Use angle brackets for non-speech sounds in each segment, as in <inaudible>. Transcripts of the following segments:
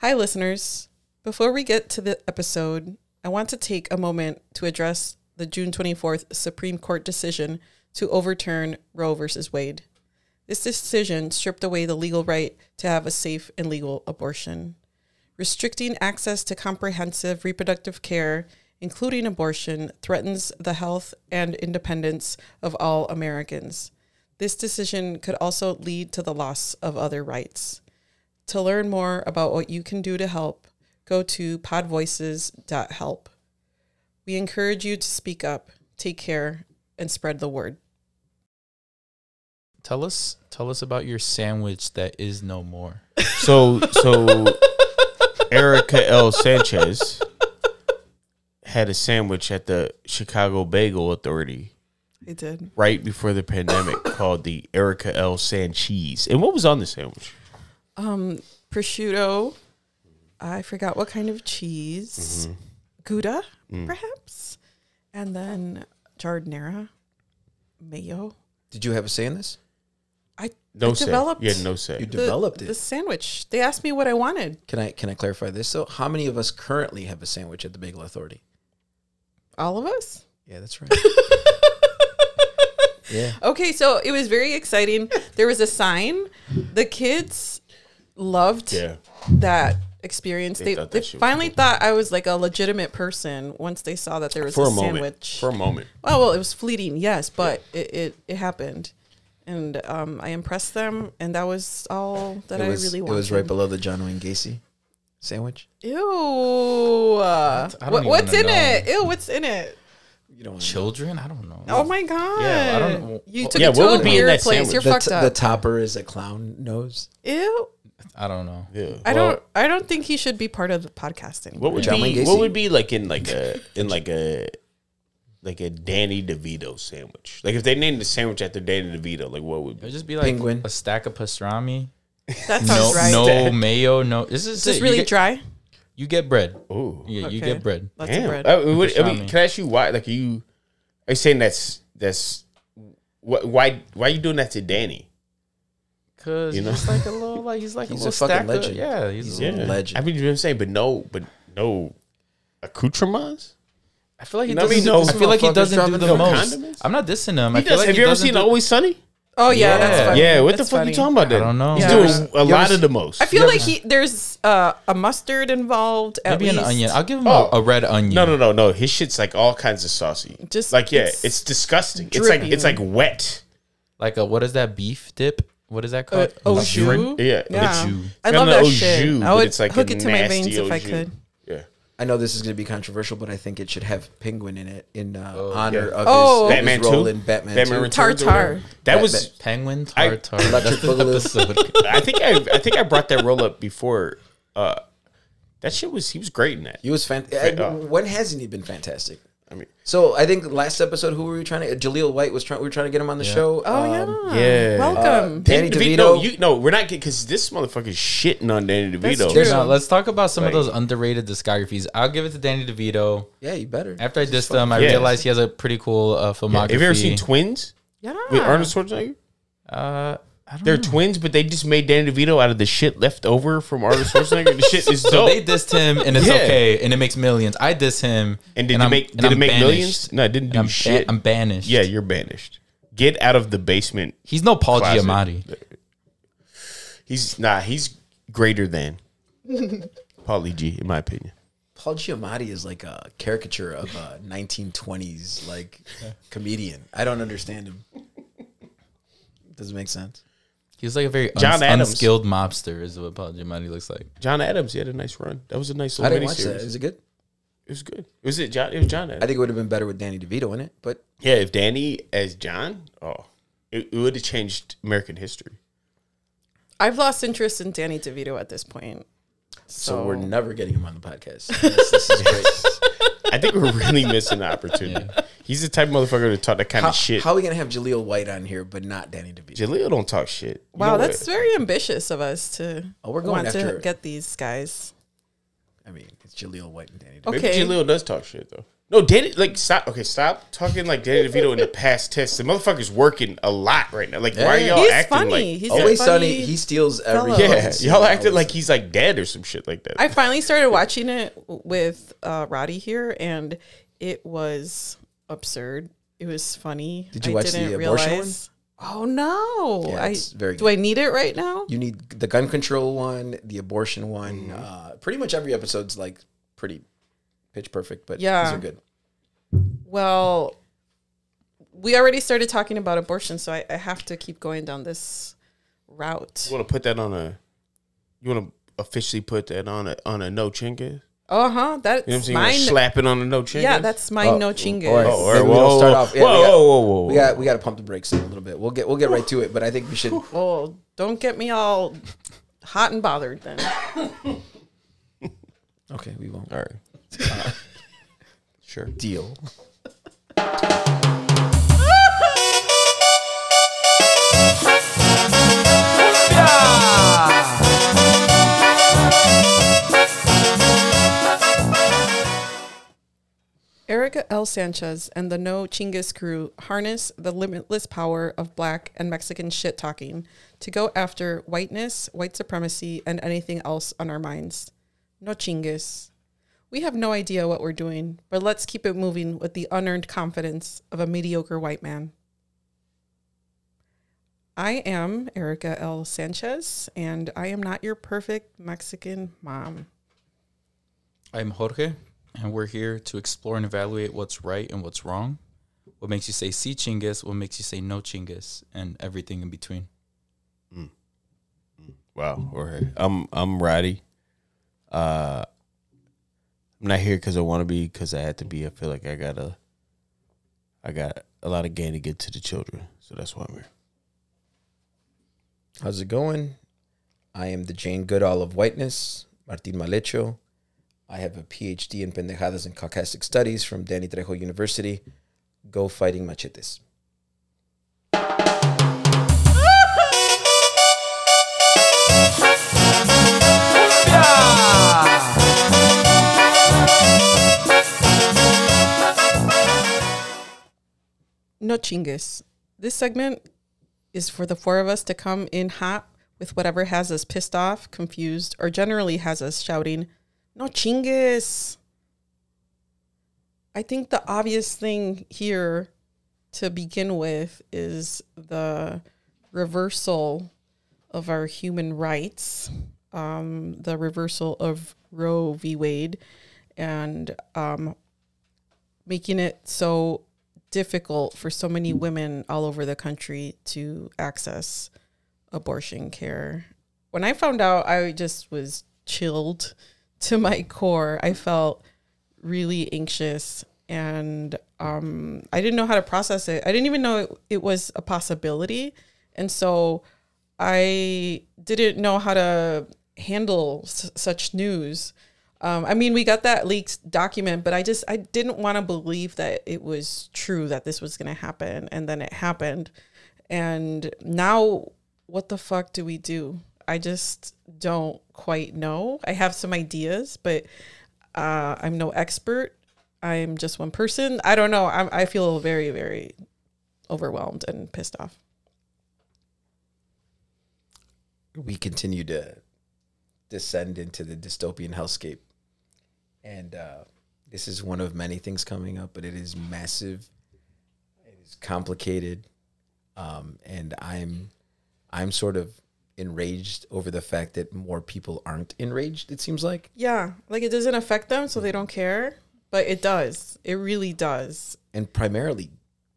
Hi, listeners. Before we get to the episode, I want to take a moment to address the June 24th Supreme Court decision to overturn Roe versus Wade. This decision stripped away the legal right to have a safe and legal abortion. Restricting access to comprehensive reproductive care, including abortion, threatens the health and independence of all Americans. This decision could also lead to the loss of other rights. To learn more about what you can do to help, go to podvoices.help. We encourage you to speak up, take care, and spread the word. Tell us, tell us about your sandwich that is no more. <laughs> So so Erica L. Sanchez had a sandwich at the Chicago Bagel Authority I did. right before the pandemic called the Erica L. Sanchez. And what was on the sandwich? Um, prosciutto. I forgot what kind of cheese. Gouda, perhaps. And then giardiniera, mayo. Did you have a say in this? I No I say. developed You had no say. You the, developed it. the sandwich. They asked me what I wanted. Can I can I clarify this? So, how many of us currently have a sandwich at the Bagel Authority? All of us. Yeah, that's right. <laughs> yeah. Okay, so it was very exciting. There was a sign. The kids loved Yeah. that experience. They They, thought they that shit was finally thought I was like a legitimate person once they saw that there was For a, a moment. sandwich. For a moment. oh well, it was fleeting, yes, but it, it it happened, and um, I impressed them, and that was all that it I was, really It wanted. was right below the John Wayne Gacy sandwich. Ew. Uh, what, what's in know. it? Ew, what's in it? You don't Children? I don't know. Oh my god. Yeah, I don't know. You took yeah, it to what a would be in weird that place. sandwich? You're the, fucked t- up. the topper is a clown nose. Ew. I don't know. Yeah. I Well- don't. I don't think he should be part of the podcast anymore. What would John be what would be like in like a in like a like a Danny DeVito sandwich? Like if they named the sandwich after Danny DeVito, like what would It be? would just be like Penguin. a stack of pastrami. That sounds No, right. no mayo. No. This is Is this really get, dry? You get bread. Oh, Yeah, you get bread. Lots of Damn. bread. I, mean, what- I mean, can I ask you why? Like, are you are you saying that's that's why why are you doing that to Danny? Cause You he's know? just like a little like he's like <laughs> He's a a little fucking stack of- legend. yeah, he's, He's a a little, legend. I mean, you know what I'm saying, but no, but no accoutrements. I feel like he You know doesn't. mean? No I feel like he doesn't do dropping the no most. condiments? I'm not dissing him. He I feel does. like Have he you ever doesn't seen do- Always Sunny? Oh yeah, Yeah. that's funny. Yeah, what the fuck funny. you talking about? Then I don't know. He's Yeah. doing a ever lot see- of the most. I feel like he there's uh, a mustard involved. At Maybe an onion. I'll give him Oh. a, a red onion. no, no, no, no. His shit's like all kinds of saucy. Just- like yeah, it's it's, disgusting. It's like it's like wet. Like a what is that beef dip? What is that Uh, called? au A jus. shrimp? Yeah, Yeah. jus. I love that au shit. jus, I would it's like hook it to my nasty veins if I could. Yeah. I know this is going to be controversial, but I think it should have penguin in it in uh, honor yeah. of Oh. his, Batman his role 2? in Batman, Batman 2. Returns Tartar. whatever. That was. Batman. Penguin I- tartar. Electric That's the Boogaloo. episode. <laughs> I think I I think I brought that roll up before. Uh, that shit was he was great in that. He was fantastic. uh, when hasn't he been fantastic? I mean, So I think last episode, who were we trying to? Jaleel White was trying. We were trying to get him on the show. Oh Um, yeah. yeah. Welcome. Danny Danny DeVito. DeVito. No, you, no, we're not because this motherfucker's shitting on Danny DeVito. true. Now, let's talk about some Like- of those underrated discographies. I'll give it to Danny DeVito. Yeah, you better. After I dissed him, I Yeah. realized he has a pretty cool uh, filmography. Have you ever seen Twins yeah. with Arnold Schwarzenegger? Uh, I don't They're know. twins, but they just made Danny DeVito out of the shit left over from Arnold Schwarzenegger. the shit is <laughs> So they dissed him, and it's Yeah. okay, and it makes millions. I diss him, and did it I'm- make did it I'm make banished. millions? No, it didn't do I'm, ba- shit. I'm banished. yeah, you're banished. Get out of the basement. he's no Paul Closet. Giamatti. He's nah. He's greater than Paulie G, in my opinion. Paul Giamatti is like a caricature of a 1920s like comedian. I don't understand him. Does it make sense? He was like a very John uns- Adams. unskilled mobster, is what Paul Giamatti looks like. John Adams, he had a nice run. That was a nice I little didn't watch that. miniseries. Is it good? It was good. Was it John? It was John Adams. I think it would have been better with Danny DeVito in it, but yeah, if Danny as John, oh, it, it would have changed American history. I've lost interest in Danny DeVito at this point. so, So, we're never getting him on the podcast. This, this is great. <laughs> I think we're really missing the opportunity. He's the type of motherfucker to talk that kind how, of shit. how are we gonna have Jaleel White on here, but not Danny DeVito? Jaleel don't talk shit. You wow, that's what? very ambitious of us to Oh, we're going want after- to get these guys. I mean, it's Jaleel White and Danny DeVito. maybe Okay. Jaleel does talk shit though. No, Danny, like stop. Okay, stop talking like Danny DeVito in the <laughs> past tense. The motherfucker's working a lot right now. Like, why are y'all He's acting funny. like? He's Always a Sunny. funny He steals every. yeah, y'all scene. acting like he's like dead or some shit like that. I finally started watching it with uh, Roddy here, and it was absurd. It was funny. Did you I watch the didn't abortion realize- Oh no! Yeah, I, it's very do I need it right now? You need the gun control one, the abortion one. Mm-hmm. Uh, pretty much every episode's like pretty pitch perfect, but Yeah. these are good. Well, we already started talking about abortion, so I, I have to keep going down this route. you want to put that on a? You want to officially put that on a on a no chingues? Uh huh. That's You know what I'm saying? You mine. slap on a no chingues. Yeah, that's my Oh, no chingues. all right. Oh, all right. Whoa, we'll whoa, start off- yeah, whoa, we got- whoa, whoa, whoa. We got we got to pump the brakes in a little bit. We'll get we'll get right to it, but I think we should. <laughs> Oh, don't get me all hot and bothered then. <laughs> Okay, we won't. All right. <laughs> sure. Deal. Erica L. Sanchez and the No Chingues crew harness the limitless power of black and Mexican shit talking to go after whiteness, white supremacy, and anything else on our minds. No chingues. We have no idea what we're doing, but let's keep it moving with the unearned confidence of a mediocre white man. I am Erica L. Sanchez, and I am not your perfect Mexican mom. I'm Jorge, and we're here to explore and evaluate what's right and what's wrong. What makes you say si chingas, what makes you say no chingues, and everything in between. Mm. Wow. Or I'm I'm Roddy. Uh, I'm not here because I want to be. Because I had to be. I feel like I gotta. I got a lot of gain to get to the children, so that's why I'm here. How's it going? I am the Jane Goodall of whiteness, Martin Malecho. I have a PhD in pendejadas and Caucasic studies from Danny Trejo University. Go fighting machetes. No chingues. This segment is for the four of us to come in hot with whatever has us pissed off, confused, or generally has us shouting, No chingues. I think the obvious thing here to begin with is the reversal of our human rights, um, the reversal of Roe v. Wade, and um, making it so difficult for so many women all over the country to access abortion care. When I found out, I just was chilled <laughs> to my core. I felt really anxious and um, I didn't know how to process it. I didn't even know it, it was a possibility. And so I didn't know how to handle s- such news. Um, I mean, we got that leaked document, but I just I didn't want to believe that it was true that this was going to happen, and then it happened. And now, what the fuck do we do? I just don't quite know. I have some ideas, but uh, I'm no expert. I'm just one person. I don't know. I'm, I feel very, very overwhelmed and pissed off. we continue to descend into the dystopian hellscape. And uh, this is one of many things coming up, but it is massive. It is complicated, um, and I'm I'm sort of enraged over the fact that more people aren't enraged. It seems like, Yeah, like it doesn't affect them, so they don't care, but it does. It really does. and primarily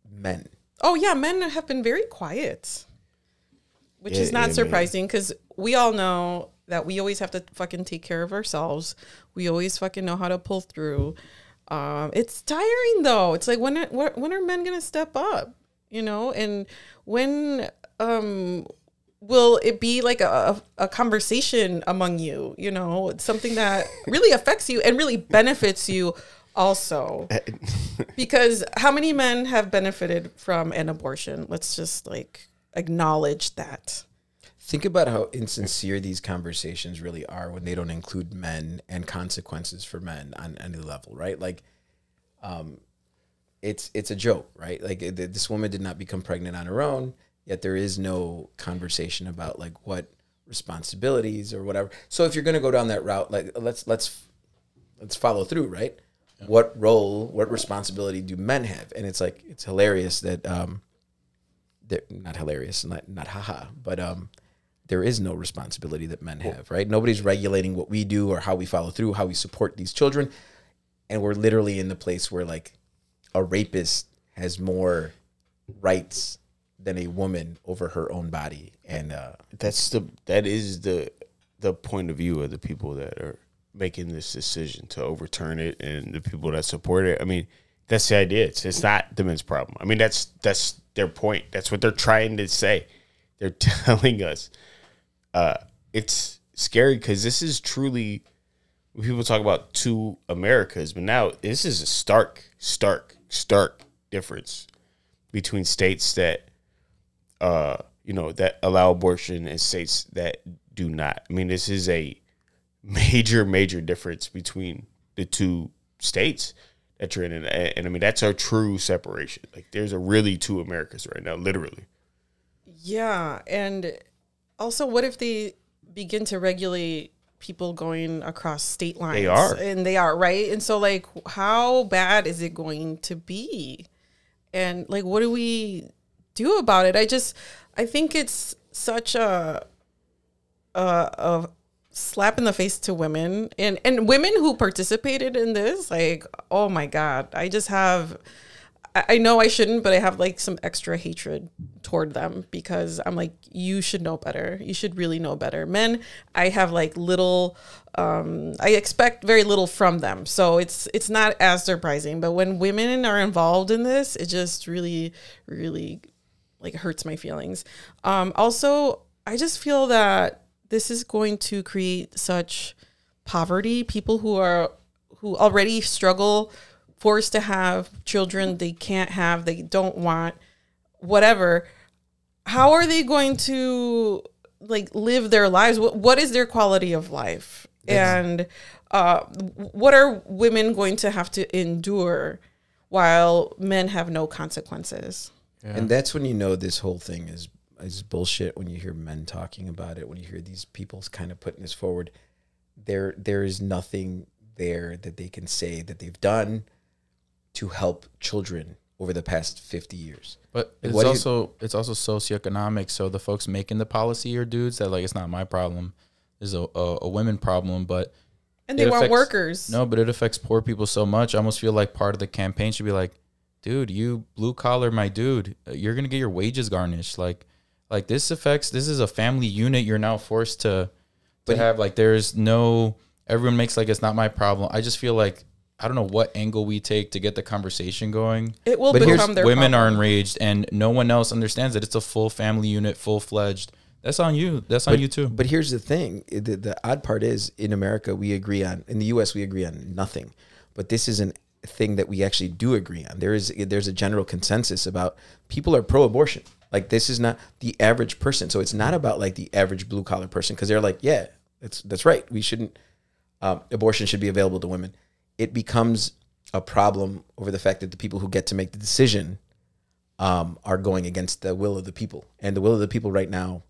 men. Oh yeah, men have been very quiet, which is not yeah, surprising because we all know that we always have to fucking take care of ourselves. We always fucking know how to pull through. Um, it's tiring though. It's like when are, when are men gonna step up? You know, and when um will it be like a, a conversation among you you know it's something that <laughs> really affects you and really benefits you also <laughs> because how many men have benefited from an abortion let's just like acknowledge that Think about how insincere these conversations really are when they don't include men and consequences for men on any level, right? Like, um, it's it's a joke, right? Like it, this woman did not become pregnant on her own. Yet there is no conversation about like what responsibilities or whatever. So if you're going to go down that route, like let's let's let's follow through, right? What role, what responsibility do men have? And it's like it's hilarious that um, they're not hilarious, not not haha, but um, there is no responsibility that men have, right? Nobody's regulating what we do or how we follow through, how we support these children, and we're literally in the place where like a rapist has more rights than a woman over her own body, and uh, That's the that is the the point of view of the people that are making this decision to overturn it and the people that support it. I mean, that's the idea. It's it's not the men's problem. I mean, that's that's their point. That's what they're trying to say. They're <laughs> telling us uh it's scary because this is truly people talk about two Americas, but now this is a stark, stark, stark difference between states that uh you know that allow abortion and states that do not. I mean, this is a major, major difference between the two states that you're in, and, and I mean that's our true separation. Like, there's a really two Americas right now, literally. Yeah, and also, what if they begin to regulate people going across state lines? They are. and they are right. And so, like, how bad is it going to be? And like, what do we do about it? I just, I think it's such a, a, a slap in the face to women and and women who participated in this. Like, oh my god, I just have. I know I shouldn't, but I have like some extra hatred toward them because I'm like, you should know better. You should really know better. Men, I have like little, um, I expect very little from them, so it's it's not as surprising. But when women are involved in this, it just really, really like hurts my feelings. Um, also, I just feel that this is going to create such poverty. People who are who already struggle, forced to have children they can't have, they don't want, whatever. How are they going to like live their lives? What, what is their quality of life? and uh, what are women going to have to endure while men have no consequences? And that's when you know this whole thing is is bullshit. When you hear men talking about it, when you hear these people kind of putting this forward, there there is nothing there that they can say that they've done to help children over the past fifty years. But Like, it's what do you- also it's also socioeconomic. So the folks making the policy are dudes that like it's not my problem. This is a, a, a women problem, but And It they want affects- workers. no, but it affects poor people so much. I almost feel like part of the campaign should be like, dude, you blue collar, my dude, uh, you're gonna get your wages garnished. Like, like this affects. This is a family unit. You're now forced to to But he- have like there's no. Everyone makes like it's not my problem. I just feel like I don't know what angle we take to get the conversation going. It will But here's- become their Women are enraged, and no one else understands that it's a full family unit, full fledged. That's on you. That's on But, you too. But here's the thing: the, the odd part is in America we agree on. In the U.S. we agree on nothing. But this is an thing that we actually do agree on. There is there's a general consensus about people are pro-abortion. Like this is not the average person. So it's not about like the average blue collar person because they're like, yeah, that's that's right. We shouldn't. Um, abortion should be available to women. It becomes a problem over the fact that the people who get to make the decision um, are going against the will of the people, and the will of the people right now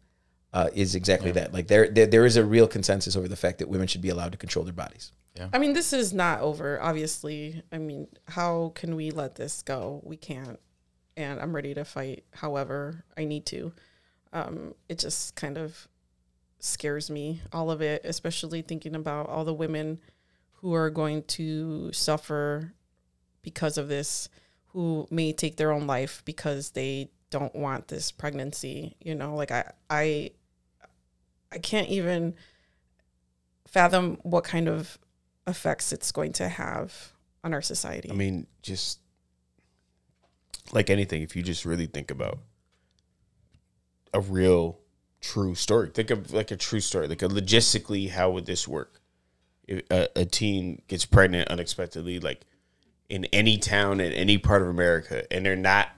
uh, is exactly that. Like there, there, there is a real consensus over the fact that women should be allowed to control their bodies. Yeah. I mean, this is not over, obviously. I mean, how can we let this go? We can't. And I'm ready to fight however I need to. Um, it just kind of scares me, all of it, especially thinking about all the women who are going to suffer because of this, who may take their own life because they don't want this pregnancy. You know, like I, I, I can't even fathom what kind of effects it's going to have on our society. I mean, just like anything, if you just really think about a real, true story, think of like a true story, like a logistically, how would this work? If a, a teen gets pregnant unexpectedly, like in any town in any part of America, and they're not,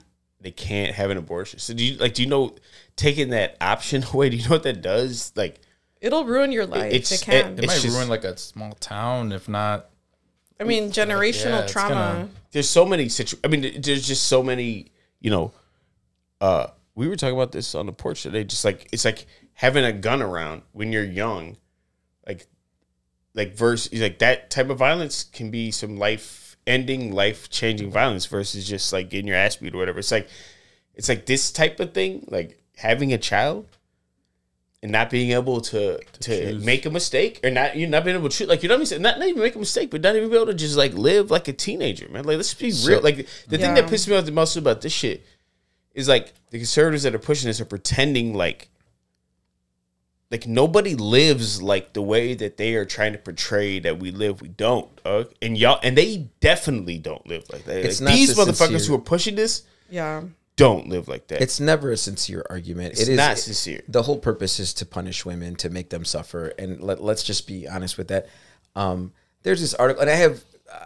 they can't have an abortion. So do you like? Do you know taking that option <laughs> away? Do you know what that does? Like, It'll ruin your life. it's- it can. it it's might just- ruin like a small town, if not I mean, generational Yeah, trauma. gonna- there's so many situ. I mean, there's just so many. You know, uh, we were talking about this on the porch today. Just like it's like having a gun around when you're young, like, like versus like that type of violence can be some life ending, life changing violence versus just like getting your ass beat or whatever. It's like, it's like this type of thing, like having a child. And not being able to to, choose. make a mistake, or not you not being able to choose, like you know what I'm saying, not, not even make a mistake, but not even be able to just like live like a teenager, man. Like let's be real. Like the thing that pisses me off the most about this shit is like the conservatives that are pushing this are pretending like like nobody lives like the way that they are trying to portray that we live. We don't, uh, and y'all, and they definitely don't live like that. It's Like, not these the motherfuckers sincere- who are pushing this Yeah. don't live like that. It's never a sincere argument. It's it is not sincere. The whole purpose is to punish women, to make them suffer, and let, let's just be honest with that. Um, there's this article, and I have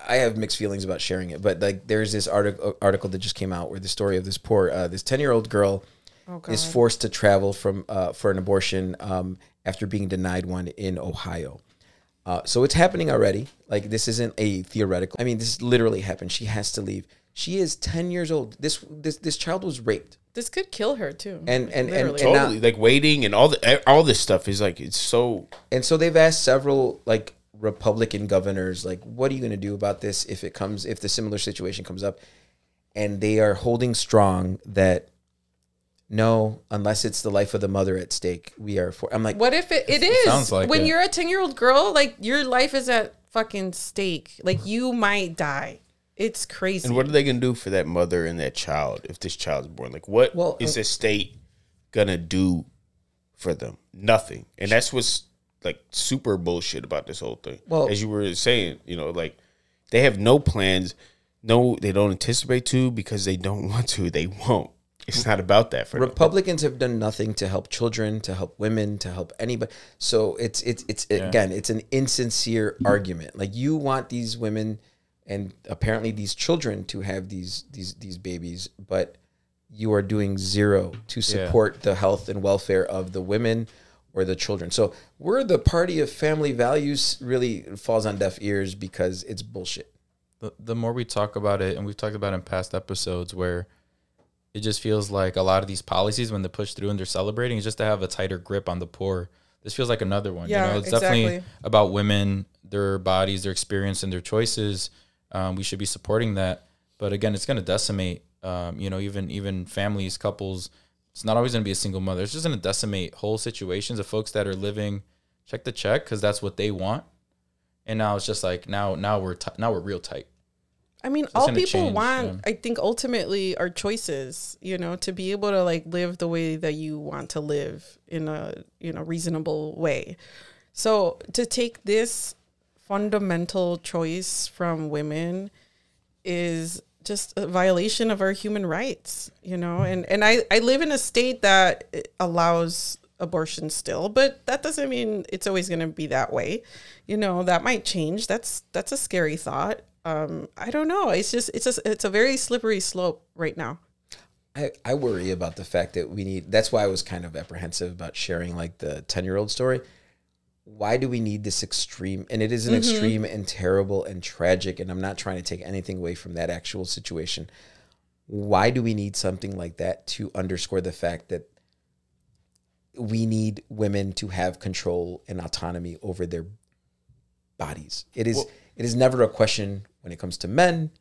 I have mixed feelings about sharing it, but like there's this article article that just came out where the story of this poor uh, this ten year old girl Oh, is forced to travel from uh, for an abortion um, after being denied one in Ohio. Uh, so it's happening already. Like this isn't a theoretical. I mean, this literally happened. She has to leave. She is ten years old. This this this child was raped. This could kill her too. And- and- and- Literally. and now- totally like waiting and all the all this stuff is like it's so And so they've asked several like Republican governors, like, what are you going to do about this if it comes, if the similar situation comes up? And they are holding strong that no, unless it's the life of the mother at stake, we are for. I'm like, What if it, it is? sounds like when it. you're a 10 year old girl, like your life is at fucking stake. Like you might die. It's crazy. And what are they gonna do for that mother and that child if this child's born? Like, what is Well, the state gonna do for them? Nothing. And that's what's like super bullshit about this whole thing. Well- as you were saying, you know, like they have no plans. No, they don't anticipate to because they don't <laughs> want to. They won't. It's not about that for. Republicans have done nothing to help children, to help women, to help anybody. So it's it's it's again, it's an insincere argument. Like you want these women and apparently these children to have these these these babies, but you are doing zero to support the health and welfare of the women or the children. So we're the party of family values really falls on deaf ears because it's bullshit. the, the more we talk about it, and we've talked about it in past episodes, where it just feels like a lot of these policies, when they push through and they're celebrating, is just to have a tighter grip on the poor. This feels like another one. Yeah, you know, it's exactly. definitely about women, their bodies, their experience, and their choices. Um, we should be supporting that. But again, it's going to decimate, um, you know, even even families, couples. It's not always going to be a single mother. It's just going to decimate whole situations of folks that are living check the check because that's what they want. And now it's just like now now we're t- now we're real tight. I mean, all people change, want, yeah. I think, ultimately are choices. You know, to be able to like live the way that you want to live in a you know reasonable way. So to take this fundamental choice from women is just a violation of our human rights. You know, and and I I live in a state that allows abortion still but that doesn't mean it's always going to be that way you know that might change that's that's a scary thought um i don't know it's just it's just it's a very slippery slope right now I, I worry about the fact that we need that's why I was kind of apprehensive about sharing like the 10 year old story. Why do we need this extreme and it is an extreme and terrible and tragic and I'm not trying to take anything away from that actual situation. Why do we need something like that to underscore the fact that we need women to have control and autonomy over their bodies? It is it is never a question when it comes to men,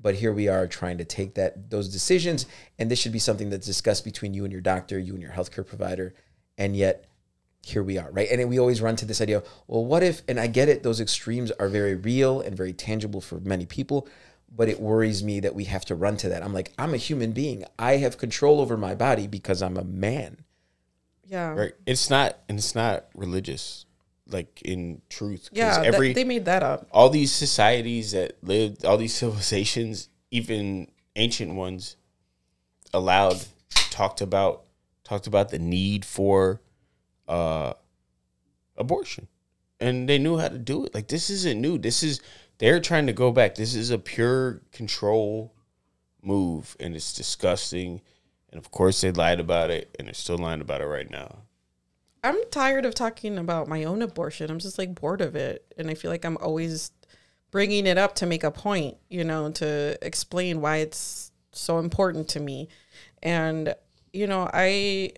but here we are trying to take that those decisions and this should be something that's discussed between you and your doctor you and your healthcare provider and yet here we are right? And we always run to this idea well what if and i get it those extremes are very real and very tangible for many people but it worries me that we have to run to that. I'm like i'm a human being. I have control over my body because i'm a man. Yeah. Right? It's not, and it's not religious, like in truth. yeah that- every they made that up all these societies that lived, all these <laughs> civilizations, even ancient ones, allowed talked about talked about the need for uh, abortion, and they knew how to do it. Like this isn't new. This is they're trying to go back. This is a pure control move, and it's disgusting. And of course, they lied about it, and they're still lying about it right now. I'm tired of talking about my own abortion i'm just like bored of it and i feel like i'm always bringing it up to make a point, you know, to explain why it's so important to me. And you know, I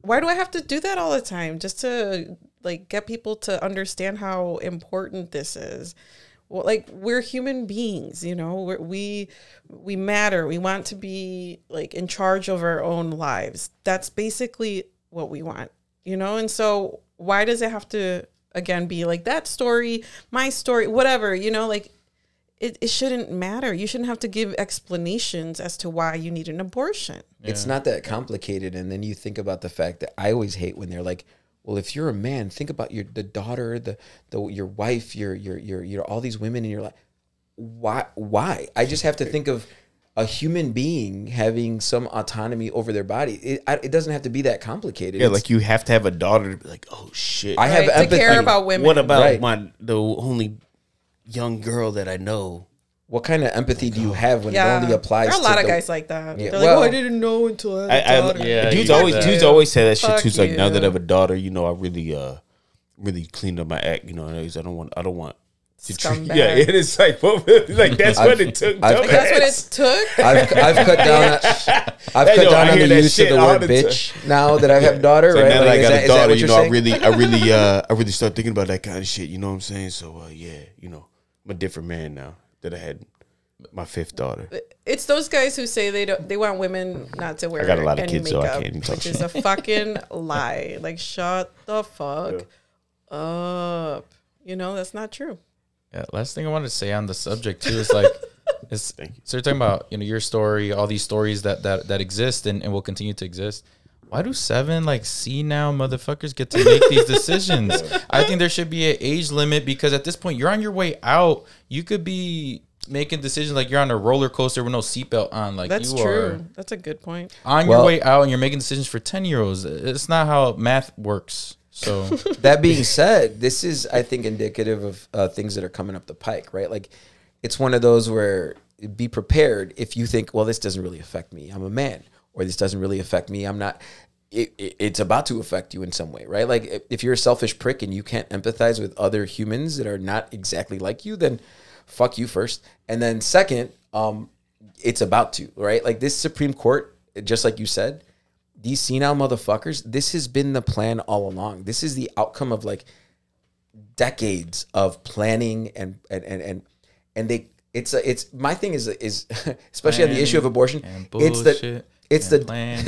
why do I have to do that all the time just to like get people to understand how important this is? Well, like we're human beings, you know, we're, we we matter. We want to be like in charge of our own lives. That's basically what we want, you know. And so, why does it have to again be like that story, my story, whatever, you know, like it, it shouldn't matter. You shouldn't have to give explanations as to why you need an abortion. It's not that complicated. And then you think about the fact that I always hate when they're like, well, if you're a man, think about your the daughter, the the your wife, your your your your all these women in your life. Why why? I just have to think of a human being having some autonomy over their body. It, I, it doesn't have to be that complicated. Yeah, It's- like you have to have a daughter to be like, oh shit. I have Right, to empathy. care about women. What about Right. my the only young girl that I know? what kind of empathy do you have when Yeah, it only applies? there are a to lot of the- guys like that. Yeah, They're well- like, "Oh, I didn't know until I I, had a I daughter." Yeah, dudes always got dudes always say that shit too. It's like now that I have a daughter, you know, I really uh really cleaned up my act. You know, I don't want I don't want. To treat- Scumbag. Yeah, <laughs> it is like well, like that's what I've- it took. I've- that's what it took. I've, I've cut <laughs> down. I've Hey, cut yo, down on hear the that use of shit the word the bitch now that I have a daughter. So right? now that Like, I got that- a that daughter, you you're know, I really, I really, <laughs> uh, I really start thinking about that kind of shit. You know what I'm saying? So uh, yeah, you know, I'm a different man now that I had my fifth daughter. It's those guys who say they don't. They want women not to wear. I got a lot of any kids, so I can't even talk which is a fucking lie. Like, shut the fuck up. You know that's not true. Yeah, last thing I wanted to say on the subject too is like, <laughs> is Thank you. so you're talking about you know your story, all these stories that that that exist and, and will continue to exist. Why do seven like see now motherfuckers get to make these decisions? <laughs> I think there should be an age limit because at this point you're on your way out. You could be making decisions like you're on a roller coaster with no seatbelt on. Like That's you true. are That's a good point. on Well- your way out and you're making decisions for ten year olds. It's not how math works. So <laughs> That being said, this is, I think, indicative of uh, things that are coming up the pike, right? Like, it's one of those where be prepared if you think, well, this doesn't really affect me. I'm a man, or this doesn't really affect me. I'm not. It, it, it's about to affect you in some way, right? Like, if- if you're a selfish prick and you can't empathize with other humans that are not exactly like you, then fuck you first, and then second, um, it's about to, right? Like this Supreme Court, just like you said, these senile motherfuckers, this has been the plan all along. This is the outcome of like decades of planning and and and and, and they it's a, it's my thing is is <laughs> especially on the issue of abortion. It's the it's and the planning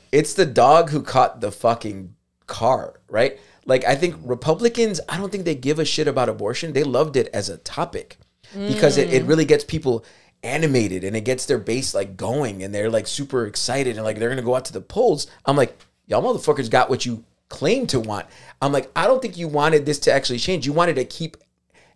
<laughs> it's the dog who caught the fucking car, right? Like I think Republicans, I don't think they give a shit about abortion. They loved it as a topic because it, it really gets people animated and it gets their base like going and they're like super excited and like they're gonna go out to the polls. I'm like, y'all motherfuckers got what you claim to want. I'm like, I don't think you wanted this to actually change. You wanted to keep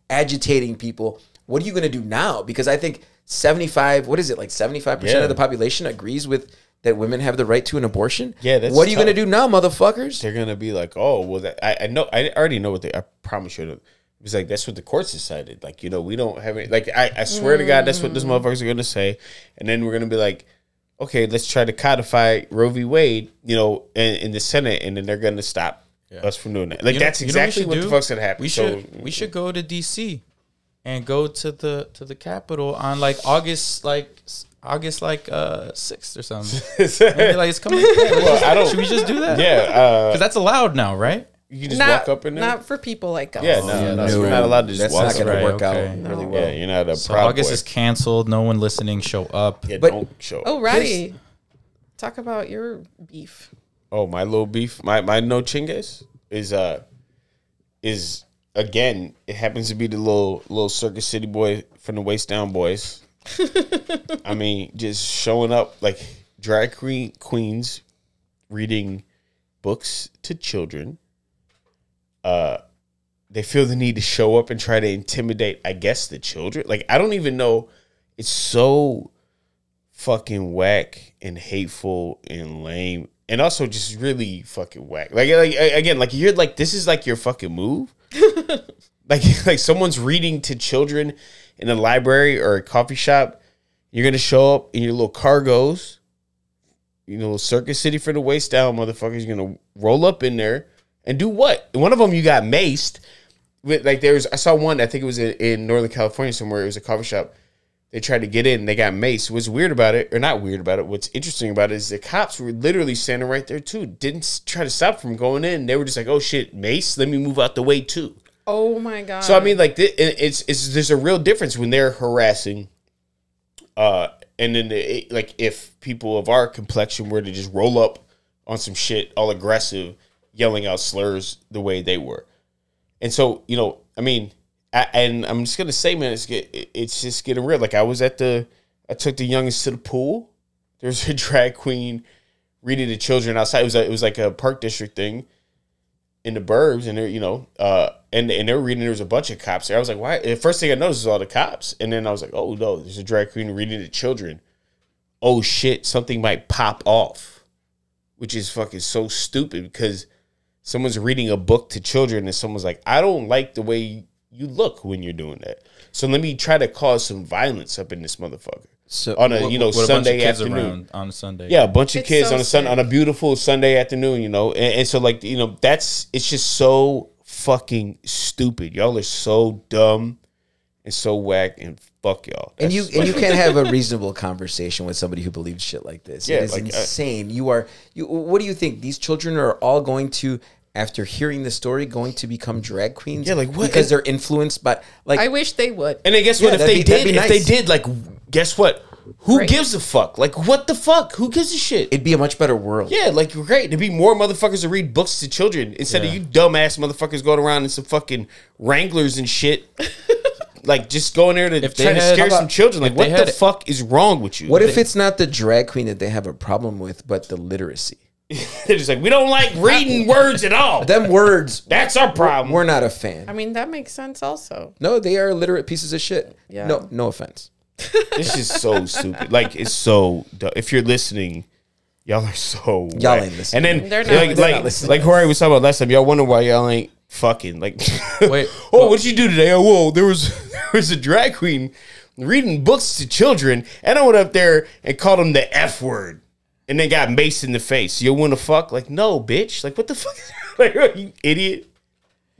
agitating people. What are you to do now? Because I think 75, what is it, like 75% Yeah. of the population agrees with that women have the right to an abortion? Yeah, that's What are you to do now, motherfuckers? They're gonna be like, oh, well, that I, I know, I already know what they. I promise you. Was like that's what the courts decided. Like you know, we don't have any. Like I, I swear to God, that's what those motherfuckers are gonna say. And then we're gonna be like, okay, let's try to codify Roe v. Wade. You know, in, in the Senate, and then they're gonna stop us from doing that. Like You know- that's you know exactly we what the fuck's gonna happen. We So- should we should go to DC and go to the to the Capitol on like August like August like uh sixth or something. <laughs> Like it's coming. Well, I don't. Should we just do that? Yeah, because uh, that's allowed now, right? You can just Not, walk up in there. not for people like us. yeah, no, no, No, you're not allowed to just That's walk not up. going Right, to work okay. out really well. Yeah, you're not a So proud August boy. is canceled. No one listening, show up. yeah, But- don't show. Oh, Ratty, talk about your beef. Oh, my little beef, my my no chingues is uh is again. It happens to be the little little Circus City boy from the Waist Down Boys. <laughs> I mean, just showing up like drag queen queens reading books to children. Uh, they feel the need to show up and try to intimidate. I guess the children. Like I don't even know. It's so fucking whack and hateful and lame and also just really fucking whack. Like, like again, like you're like this is like your fucking move. <laughs> like <laughs> like someone's reading to children in a library or a coffee shop. You're gonna show up in your little cargos, you know, Circus City for the waist down, motherfuckers. You're gonna roll up in there and do what? One of them you got maced. with, like there was I saw one I think it was in, in Northern California somewhere. It was a coffee shop. They tried to get in. They got maced. What's weird about it, or not weird about it? What's interesting about it is the cops were literally standing right there too. Didn't try to stop from going in. They were just like, "Oh shit, mace! Let me move out the way too." Oh my god. So I mean, like, it- it's it's there's a real difference when they're harassing, uh, and then it, like if people of our complexion were to just roll up on some shit, all aggressive, yelling out slurs the way they were, and so you know, I mean, I, and I'm just gonna say, man, it's get it's just getting real. Like I was at the, I took the youngest to the pool. There's a <laughs> drag queen reading to children outside. It was a, it was like a park district thing in the burbs, and they're you know, uh, and and they're reading. There was a bunch of cops there. I was like, why? The first thing I noticed was all the cops, and then I was like, oh no, there's a drag queen reading to children. Oh shit, something might pop off, which is fucking so stupid because someone's reading a book to children, and someone's like, I don't like the way you look when you're doing that. So let me try to cause some violence up in this motherfucker So on a you know With a bunch of Sunday kids afternoon. around on a Sunday. Yeah, a bunch of It's kids so on a sun on a beautiful Sunday afternoon, you know, and, and so like you know that's it's just so fucking stupid. Y'all are so dumb and so whack, and fuck y'all. and you and you <laughs> can't have a reasonable conversation with somebody who believes shit like this. Yeah, it is like, uh, insane. you are. You, what do you think? These children are all going to, after hearing the story, going to become drag queens? Yeah, like, what- Because they're influenced by like. I wish they would. and I guess Yeah, what? If they be- did, be if they did, like, guess what? Who Right. gives a fuck? Like, what the fuck? Who gives a shit? it'd be a much better world. yeah, like great. There'd be more motherfuckers to read books to children instead of you dumbass motherfuckers going around in some fucking Wranglers and shit. <laughs> like just going there to If they try to scare how some children. Like, what the had- fuck is wrong with you? What if it's not the drag queen that they have a problem with, but the literacy? <laughs> They're just like, we don't like reading words at all. Them words. That's our problem. We're not a fan. I mean, that makes sense also. no, they are illiterate pieces of shit. Yeah. No, no offense. <laughs> This is so stupid. Like it's so. du- If you're listening, y'all are so. Y'all whack. ain't listening. And then They're not like listening. like listening. like Jorge was talking about last time. Y'all wonder why y'all ain't fucking like. <laughs> Wait, oh, what'd you do today? Oh, whoa, there was there was a drag queen reading books to children, and I went up there and called him the f word, and then got maced in the face. You want to fuck? Like no, bitch. Like what the <laughs> fuck? like you idiot.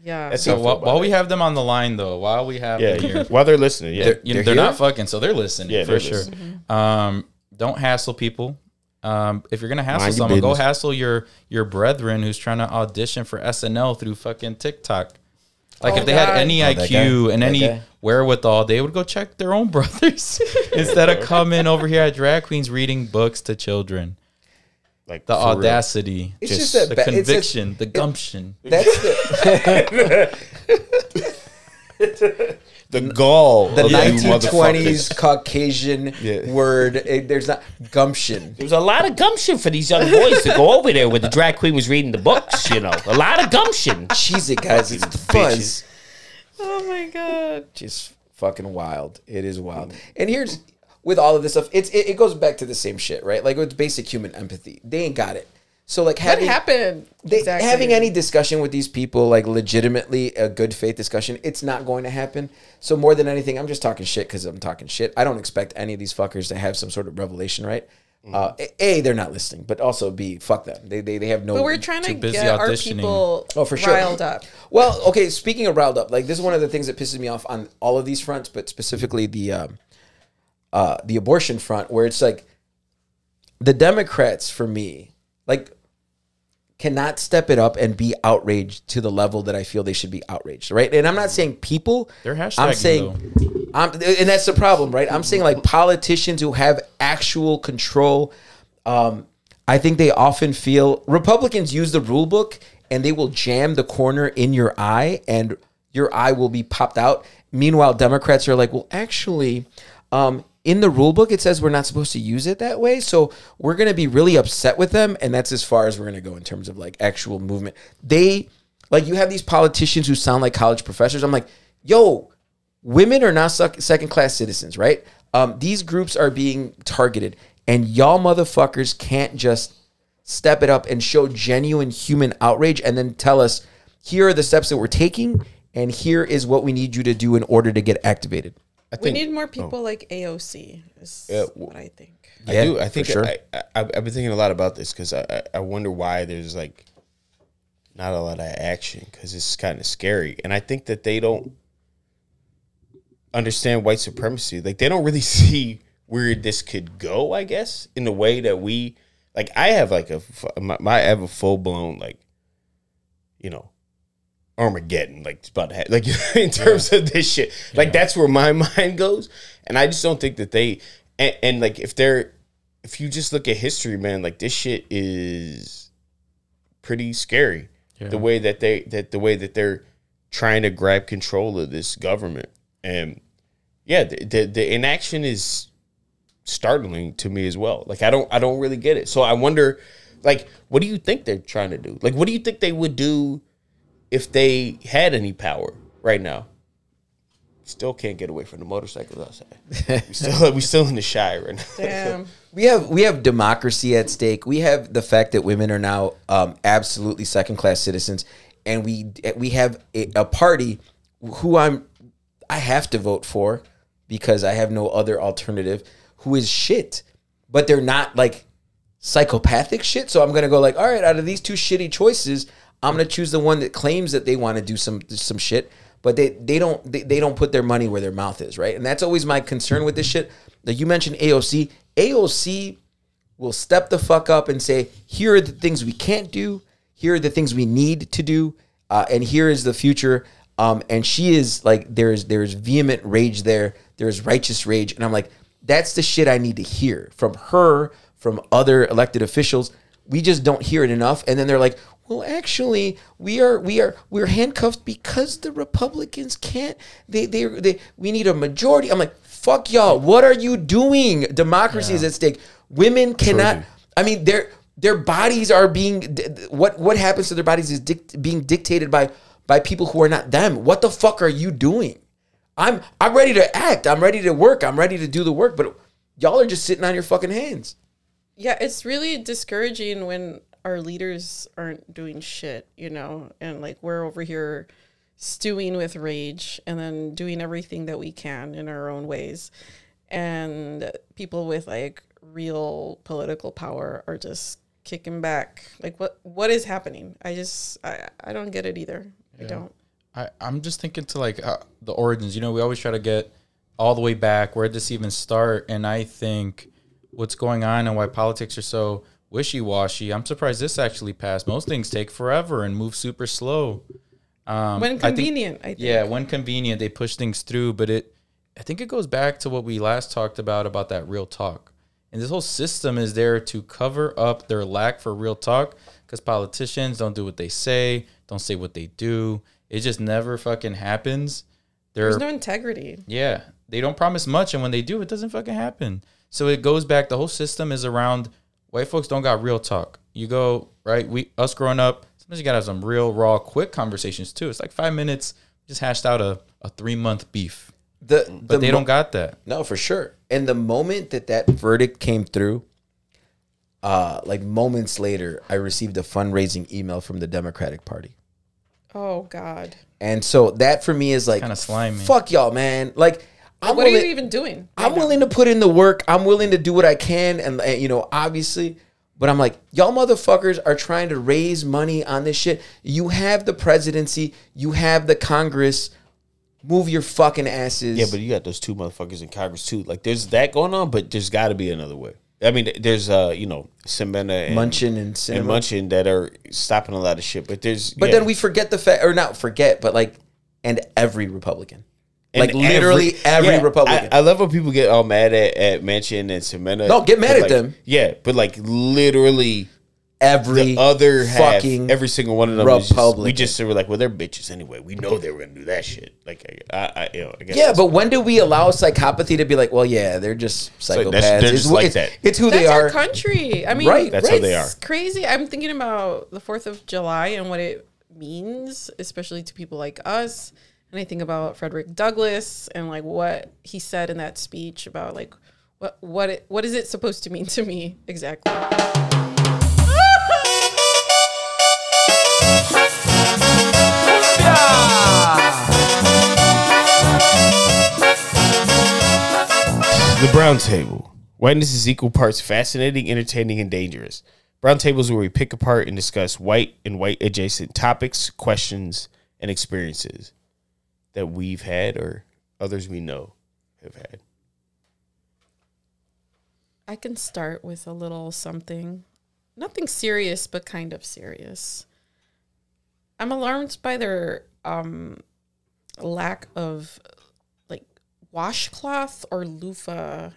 Yeah. That's So how I feel while, while we have them on the line, though, while we have yeah, them here, while they're listening, yeah. they're, you know, They're they're not fucking, so they're listening Yeah, for they're sure. listening. Um, don't hassle people. Um, if you're gonna hassle Mind your someone, go hassle your your brethren who's trying to audition for SNL through fucking TikTok. Like Oh, if they had any Oh, IQ guy? and any guy? wherewithal, they would go check their own <laughs> brothers <laughs> instead of coming over here at drag queens reading books to children. Like The for real. audacity, It's Just just, the ba- it's just- conviction, the gumption. that's the <laughs> the gall. the of 1920s. Caucasian Yeah. word. It, there's not gumption. There was a lot of gumption for these young boys to go over there where the drag queen was reading the books. You know, a lot of gumption. Cheese it, guys. It's the Bitches. fuzz. oh my god. Just fucking wild. It is wild. And here's with all of this stuff. It's it, it goes back to the same shit, right? Like with basic human empathy. They ain't got it. So like What happened? they, exactly? having any discussion with these people, like legitimately a good faith discussion, it's not going to happen. So more than anything, I'm just talking shit because I'm talking shit. I don't expect any of these fuckers to have some sort of revelation, right? Uh, a, they're not listening, but also b, fuck them. They they, they have no. But we're trying to busy get our people Oh, for sure. riled up. Well, okay. Speaking of riled up, like this is one of the things that pisses me off on all of these fronts, but specifically the um, uh, the abortion front, where it's like the Democrats, for me, like cannot step it up and be outraged to the level that I feel they should be outraged, right? And I'm not saying people. They're I'm saying, I'm, and that's the problem, right? I'm saying like politicians who have actual control. Um, I think they often feel Republicans use the rule book and they will jam the corner in your eye and your eye will be popped out. Meanwhile, Democrats are like, well, actually, um, in the rule book, it says we're not supposed to use it that way. So we're going to be really upset with them. And that's as far as we're going to go in terms of like actual movement. They, like, you have these politicians who sound like college professors. I'm like, yo, women are not second class citizens, right? Um, these groups are being targeted, and y'all motherfuckers can't just step it up and show genuine human outrage and then tell us here are the steps that we're taking, and here is what we need you to do in order to get activated. I We need more oh. people like AOC. Is Yeah, w- what I think. I Yeah, do. I for think sure. I, I, I've been thinking a lot about this because I, I I wonder why there's like not a lot of action because it's kind of scary. And I think that they don't understand white supremacy. Like they don't really <laughs> see where this could go. I guess in the way that we like. I have like a f- my, my I have a full blown like, you know. Armageddon, like it's about to happen. Like <laughs> in terms of this shit, like that's where my <laughs> mind goes, and I just don't think that they and, and like if they're if you just look at history, man, like this shit is pretty scary. Yeah. The way that they that the way that they're trying to grab control of this government, and yeah, the, the the inaction is startling to me as well. Like I don't I don't really get it. So I wonder, like, what do you think they're trying to do? Like, what do you think they would do if they had any power right now? Still can't get away from the motorcycles outside. we <laughs> still we still in the shy right now. Damn. <laughs> We have we have democracy at stake. We have the fact that women are now um, absolutely second class citizens, and we we have a, a party who I'm I have to vote for because I have no other alternative. Who is shit, but they're not like psychopathic shit. So I'm gonna go like, all right, out of these two shitty choices, I'm gonna choose the one that claims that they want to do some some shit, but they they don't they, they don't put their money where their mouth is, right? And that's always my concern with this shit. Like you mentioned AOC, AOC will step the fuck up and say, here are the things we can't do, here are the things we need to do, uh, and here is the future. Um, and she is like, there's there's vehement rage there, there's righteous rage, and I'm like, that's the shit I need to hear from her, from other elected officials. We just don't hear it enough, and then they're like, well, actually, we are we are we're handcuffed because the Republicans can't. They they they we need a majority. I'm like, fuck y'all. What are you doing? Democracy is at stake. Women cannot. I mean, their their bodies are being what what happens to their bodies is dic- being dictated by by people who are not them. What the fuck are you doing? I'm I'm ready to act. I'm ready to work. I'm ready to do the work. But y'all are just sitting on your fucking hands. Yeah, it's really discouraging when our leaders aren't doing shit, you know, and like we're over here stewing with rage and then doing everything that we can in our own ways. And people with like real political power are just kicking back. Like what what is happening? I just I, I don't get it either. I don't. I, I'm just thinking to like uh, the origins. You know, we always try to get all the way back. Where did this even start? And I think what's going on and why politics are so wishy washy. I'm surprised this actually passed. Most things take forever and move super slow. Um, When I think- convenient, I think. yeah, when convenient, they push things through. But it, I think it goes back to what we last talked about about that real talk. And this whole system is there to cover up their lack for real talk because politicians don't do what they say, don't say what they do. It just never fucking happens. They're There's no integrity. yeah, they don't promise much, and when they do, it doesn't fucking happen. So it goes back. The whole system is around white folks don't got real talk. You go right. We us growing up. Sometimes you gotta have some real raw, quick conversations too. It's like five minutes. Just hashed out a, a three month beef, The but they don't got that. No, for sure. And the moment that that verdict came through, uh, like moments later, I received a fundraising email from the Democratic Party. Oh God. And so that for me is like Kinda slimy. Fuck y'all, man. Like I'm what are willing, you even doing? I'm willing to put in the work. I'm willing to do what I can, and, and you know, obviously. But I'm like, y'all motherfuckers are trying to raise money on this shit. You have the presidency. You have the Congress. Move your fucking asses. Yeah, but you got those two motherfuckers in Congress too. Like, there's that going on, but there's got to be another way. I mean, there's uh, you know, Sinema and Manchin and and Manchin that are stopping a lot of shit. But there's But yeah. then we forget the fact, or not forget, but like, and every Republican, And like literally every, yeah, Republican. I, I love when people get all mad at, at Manchin and Sinema. No, get mad at like- them. Yeah, but like literally every the other half, fucking every single one of them. is Just, we just were like, well, they're bitches anyway. We know they were gonna do that shit. Like, I, I, you know, I guess yeah. But when do we allow psychopathy to be like, well, yeah, they're just like, psychopaths. that's- they're it's, just like it's, that. it's who That's they our are. country. I mean, Right, that's how they it's are. Crazy. I'm thinking about the Fourth of July and what it means, especially to people like us. Think about Frederick Douglass and like what he said in that speech about like what what it, what is it supposed to mean to me exactly. The Brown Table. Whiteness is equal parts fascinating, entertaining, and dangerous. Brown Table is where we pick apart and discuss white and white adjacent topics, questions, and experiences that we've had or others we know have had. I can start with a little something. Nothing serious, but kind of serious. I'm alarmed by their um, lack of like washcloth or loofah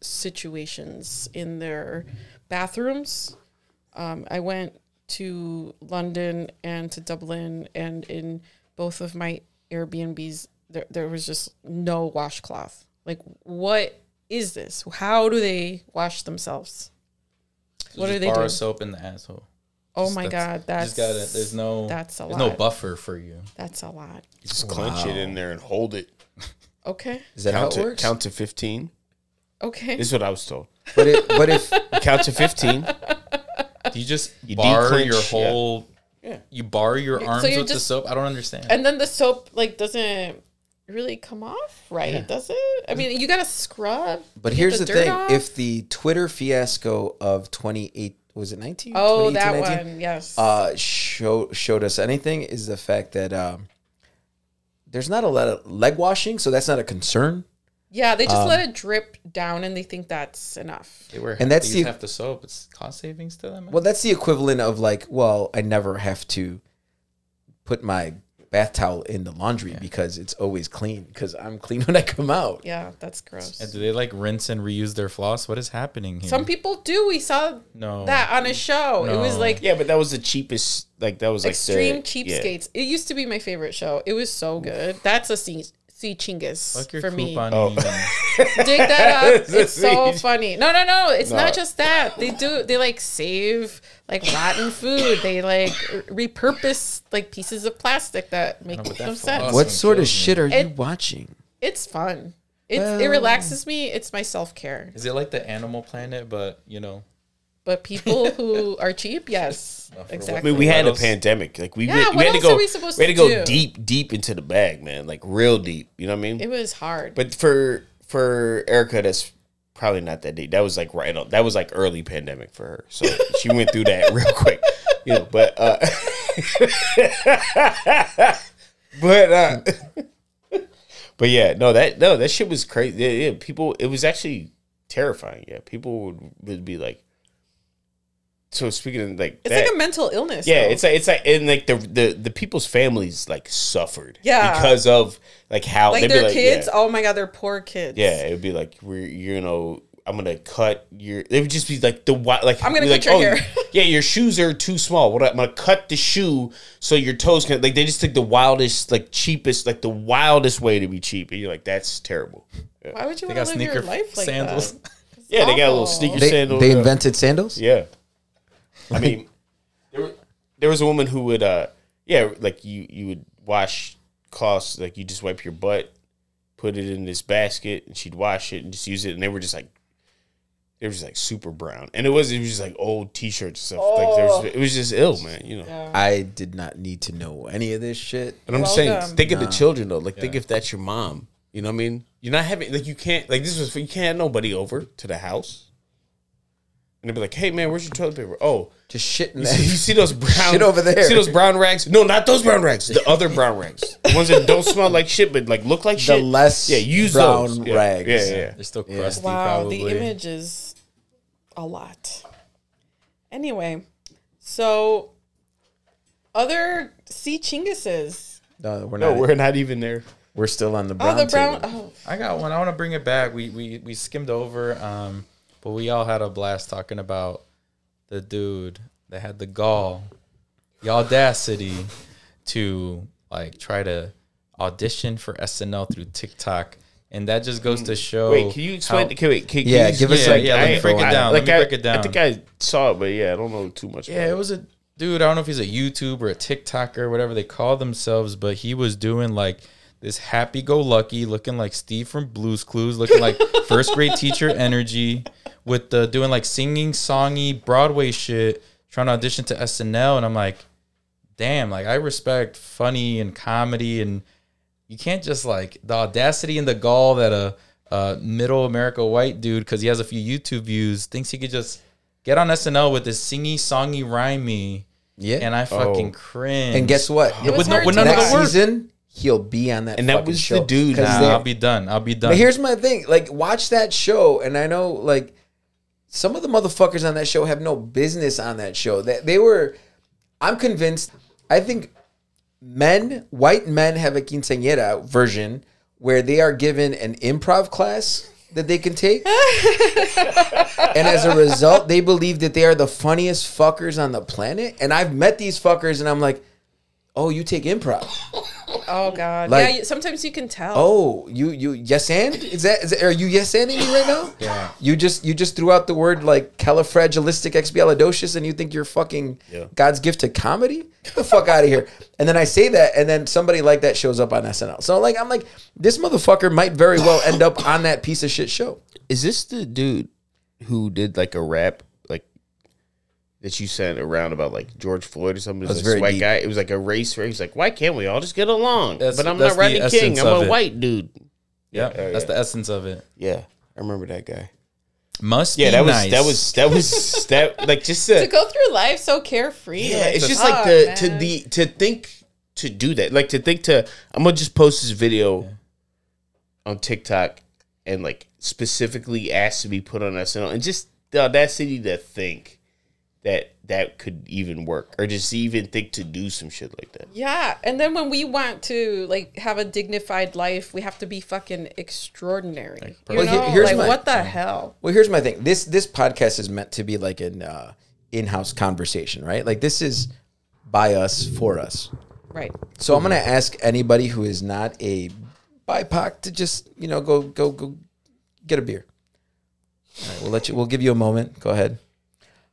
situations in their bathrooms. Um, I went to London and to Dublin, and in both of my Airbnbs, there, there was just no washcloth. Like, what is this? How do they wash themselves? What Just are they borrow doing? soap in the asshole. Oh Just my that's- god, you that's just gotta. There's no. that's a There's lot. no buffer for you. That's a lot. You just clench it in there and hold it. <laughs> Okay, Is that count how it to works? count to fifteen. okay. This is what I was told. But it, but if You <laughs> count to fifteen. You just You bar declench, your yeah. whole? Yeah. You bar your So arms you're with the soap. I don't understand. and then the soap like doesn't really come off right, does it? I mean, you gotta scrub. but here's the, dirt thing: off. if the Twitter fiasco of 28 was it 19? oh that 19? one, yes. uh, show, showed us anything is the fact that um, there's not a lot of leg washing, so that's not a concern. Yeah, they just um, let it drip down, and they think that's enough. they were. and that's they use the- half the soap. It's cost savings to them. Well, that's the equivalent of like, well, I never have to put my bath towel in the laundry because it's always clean because I'm clean <laughs> when I come out. Yeah, that's gross. And do they like rinse and reuse their floss? What is happening here? Some people do. We saw no. that on a show. It was like Yeah, but that was the cheapest. Like that was like extreme the, cheapskates. It used to be my favorite show. It was so good. That's a sea, sea chingus Fuck for me. Oh. <laughs> Dig that <laughs> up. It's so funny. No, no, no. It's No. not just that. They do. They like save like rotten food. They like r- repurpose like pieces of plastic that make but that no sense. What? What sort of shit are you watching? It's fun. It's, it relaxes me. It's my self care. Is it like the Animal Planet, but you know? But people who are cheap, yes, for what- I exactly. mean, we had a pandemic. Like we, Yeah, went- we what had to else go. are we supposed we had to to go do? deep, deep into the bag, man. Like real deep. You know what I mean? it was hard. But for for Erica, that's probably not that deep. That was like right on. That was like early pandemic for her. So <laughs> she went through that <laughs> real quick. You know, but uh, <laughs> but uh, but yeah, no, that no, that shit was crazy. Yeah, yeah, people, it was actually terrifying. Yeah, people would, would be like. So speaking of like it's that, like a mental illness. yeah, though. it's like it's like and like the the the people's families like suffered. Yeah. because of like how like they'd be their like, kids. yeah. Oh my god, they're poor kids. Yeah, it would be like we're you know I'm gonna cut your. It would just be like the wi- like I'm gonna be cut like, your oh, hair." <laughs> yeah, your shoes are too small. What I'm gonna cut the shoe so your toes can like they just took the wildest like cheapest like the wildest way to be cheap and you're like that's terrible. Yeah, Why would you want to live your life like sandals. that? It's Yeah, they got a little sneaker They, sandals. they invented sandals? Yeah. I mean, there, wa- there was a woman who would, uh, yeah, like you, you would wash cloths, like you just wipe your butt, put it in this basket, and she'd wash it and just use it. And they were just like, they were just like super brown. And it was, it was just like old t shirts and stuff. Like, there was, it was just ill, man, you know. Yeah. I did not need to know any of this shit. But I'm just saying, Welcome. think of the children though. Like, think if that's your mom. You know what I mean? You're not having like you can't like this was you can't have nobody over to the house. And they'd be like, "Hey man, where's your toilet paper?" Oh, Just shit in You see, you see those <laughs> brown Shit over there. See those brown rags? No, not those brown rags. The other brown rags. The ones that don't smell like shit but like look like The shit. less yeah, use brown those. Yeah, rags. Yeah, yeah, yeah. They're still Yeah. crusty, Wow, probably. the image is a lot. Anyway, so other sea chinguses. No, we're No, not. we're not even there. we're still on the Oh, brown. the brown. table. Oh, I got one. I want to bring it back. We we we skimmed over, um, but we all had a blast talking about the dude that had the gall, the audacity to like try to audition for SNL through TikTok, and that just goes to show. Wait, can you explain? how- can, wait, can, can Yeah, you, give us Yeah, like yeah, let me I- break it I- down. Like Let me I, break it down. I think I saw it, but yeah, I don't know too much. Yeah, about it was a dude. I don't know if he's a YouTube or a TikToker, whatever they call themselves, but he was doing like this happy-go-lucky, looking like Steve from Blue's Clues, looking like <laughs> first grade teacher energy, with the doing like singing, songy Broadway shit, trying to audition to SNL, and I'm like, damn, like I respect funny and comedy, and you can't just like the audacity and the gall that a, a middle America white dude, because he has a few YouTube views, thinks he could just get on SNL with this singy, songy, rhymey, Yeah. and I fucking Oh. cringe. and guess what? It was with, no, with to none of Next the work. season, he'll be on that. And that fucking was the dude. Nah, I'll be done. I'll be done. But here's my thing: like, watch that show, and I know like some of the motherfuckers on that show have no business on that show. That they were, I'm convinced. I think men, white men, have a quinceañera version where they are given an improv class that they can take, <laughs> and as a result, they believe that they are the funniest fuckers on the planet. And I've met these fuckers, and I'm like, oh, you take improv. Oh God. Like- yeah. You, sometimes you can tell. Oh, you you yes and is that, is that are you yes anding me right now? Yeah. You just you just threw out the word like califragilisticexpialidocious and you think you're fucking Yeah. God's gift to comedy? Get the fuck out of here. And then I say that and then somebody like that shows up on SNL. So like I'm like this motherfucker might very well end up on that piece of shit show. Is this the dude who did like a rap like that you sent around about like George Floyd or something? It That's was very this white deep. guy. It was like a race race. Like, why can't we all just get along? That's- but I'm not the Rodney King. I'm a it. white dude. yeah, Yeah, that's yeah. the essence of it. Yeah, I remember that guy. Must be. Yeah, be that was nice. that was that was <laughs> that like just To to, go through life so carefree. yeah. like, It's just fuck, like the to the to think to do that. Like to think to I'm gonna just post this video on TikTok and like specifically ask to be put on SNL and just the audacity to think that that could even work or just even think to do some shit like that. Yeah, and then when we want to like have a dignified life, we have to be fucking extraordinary. you Well, know, here's like my- what the hell? Well, here's my thing. This this podcast is meant to be like an uh, in-house conversation, right? Like this is by us for us. Right. So I'm gonna ask anybody who is not a BIPOC to just you know go go go get a beer. All right, we'll let you. We'll give you a moment. Go ahead.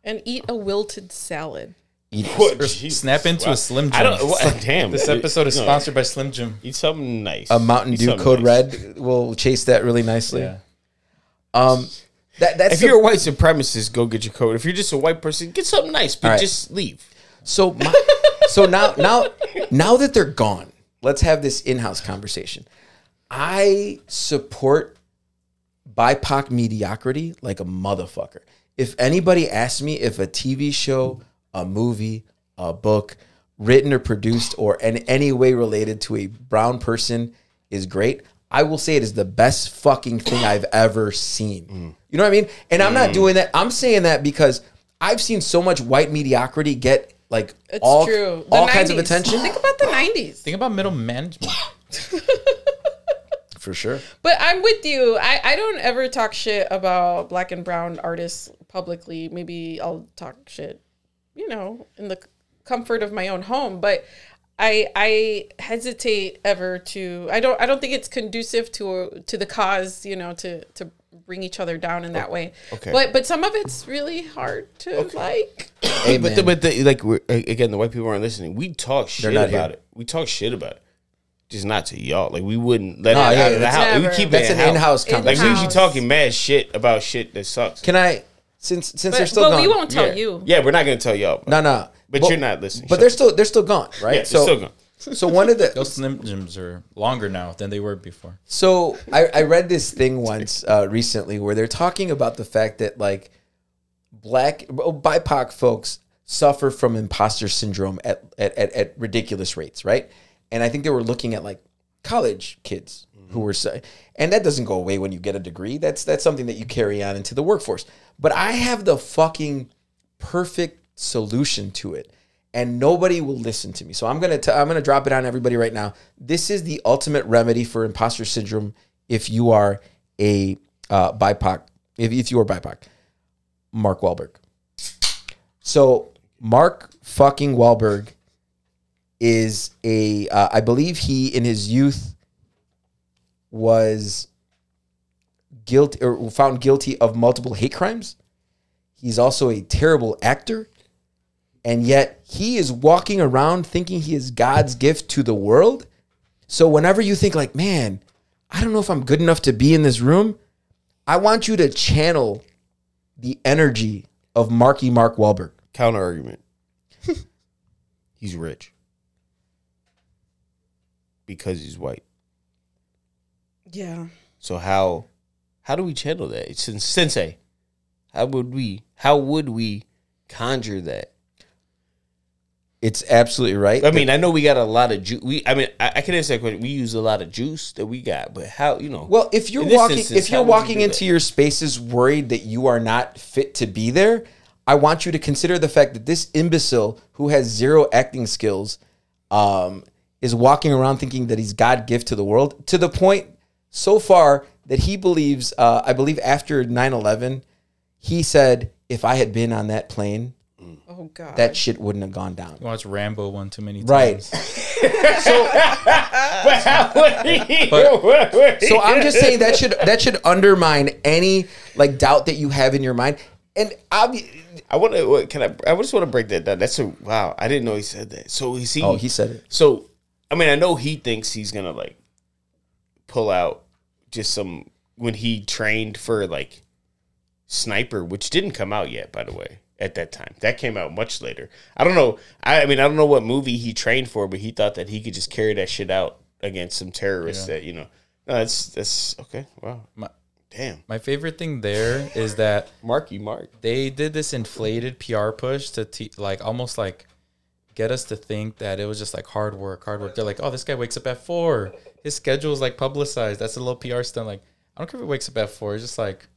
And eat a wilted salad. Eat. Or snap into a Slim Jim. I don't. What, damn. This episode is No, sponsored by Slim Jim. Eat something nice. A Mountain Eat Dew Code nice. Red will chase that really nicely. Yeah. Um, that that's If the- you're a white supremacist, go get your coat. If you're just a white person, get something nice, but All right. just leave. So, my, so now, now, now that they're gone, let's have this in-house conversation. I support BIPOC mediocrity like a motherfucker. If anybody asks me if a TV show, a movie, a book, written or produced or in any way related to a brown person is great, I will say it is the best fucking thing I've ever seen. Mm. You know what I mean? And I'm not mm. doing that. I'm saying that because I've seen so much white mediocrity get like It's all, true. The all kinds of attention. Think about the '90s. Think about middle management. <laughs> <laughs> For sure. But I'm with you. I, I don't ever talk shit about black and brown artists publicly. Maybe I'll talk shit, you know, in the comfort of my own home. But I I hesitate ever to. I don't I don't think it's conducive to to the cause. You know, to to bring each other down in that way. okay. But but some of it's really hard to like. Hey, but the, but the, like we're, again, the white people aren't listening. We talk shit about here. it. We talk shit about it. Just not to y'all. Like we wouldn't let No, it yeah, out of the that's house. We keep That's it an in-house. in-house Like we usually talking mad shit about shit that sucks. Can I since since they're still but gone? we won't tell yeah. you. Yeah, we're not gonna tell y'all. No, no. But you're not listening. But they're still they're still gone, right? Yeah, they're so still gone. <laughs> so one of the Those Slim Jims are longer now than they were before. So I, I read this thing once uh, recently where they're talking about the fact that like black oh, BIPOC folks suffer from imposter syndrome at, at, at, at ridiculous rates, right? And I think they were looking at like college kids who were and that doesn't go away when you get a degree. That's that's something that you carry on into the workforce. But I have the fucking perfect solution to it and nobody will listen to me. So I'm gonna I'm gonna drop it on everybody right now. This is the ultimate remedy for imposter syndrome if you are a uh, BIPOC. If, if you are BIPOC, Mark Wahlberg. So Mark fucking Wahlberg is a uh, I believe he in his youth was guilty or found guilty of multiple hate crimes. He's also a terrible actor. And yet he is walking around thinking he is God's gift to the world. So whenever you think like, man, I don't know if I'm good enough to be in this room, I want you to channel the energy of Marky Mark Wahlberg. Counter argument. <laughs> he's rich because he's white. Yeah. So how how do we channel that? It's in Sensei. How would we? How would we conjure that? It's absolutely right. I mean, I know we got a lot of juice. We, I mean, I, I can answer that question. We use a lot of juice that we got, but how? You know, Well, if you're In walking, instance, if you're how would you walking into that? your spaces worried that you are not fit to be there, I want you to consider the fact that this imbecile who has zero acting skills um, is walking around thinking that he's God gift to the world to the point so far that he believes. Uh, I believe after 9-11, he said, "If I had been on that plane, Oh God. that shit wouldn't have gone down." You watch Rambo one too many times. <laughs> Right. So I'm just saying that should that should undermine any like doubt that you have in your mind. And obvi- I want to. Can I? I just want to break that down. That's a wow. I didn't know he said that. So is he? oh, he said it. So, I mean, I know he thinks he's gonna like pull out just some when he trained for like sniper, which didn't come out yet, by the way. At that time, that came out much later. I don't know. I, I mean, I don't know what movie he trained for, but he thought that he could just carry that shit out against some terrorists. That you know, no, that's that's okay. Wow, My, damn, my favorite thing there is that Marky Mark. they did this inflated PR push to te- like almost like get us to think that it was just like hard work, hard work. They're like, oh, this guy wakes up at four. His schedule is like publicized. That's a little PR stunt. Like, I don't care if he wakes up at four. It's just like,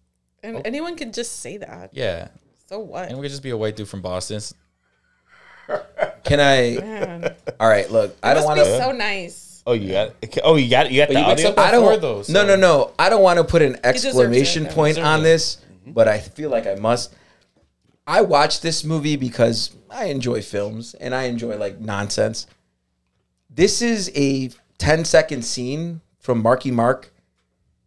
and oh. anyone can just say that. yeah. So what? And we could just be a white dude from Boston. <laughs> Can I? Man, All right, look. I don't must want be to. so nice. Oh, you got. It. Oh, you got. It. You got But the he wakes audio. I don't. four, though, so- No, no, no. I don't want to put an exclamation point Deserves on it. this, mm-hmm. but I feel like I must. I watched this movie because I enjoy films and I enjoy like nonsense. This is a 10 second scene from Marky Mark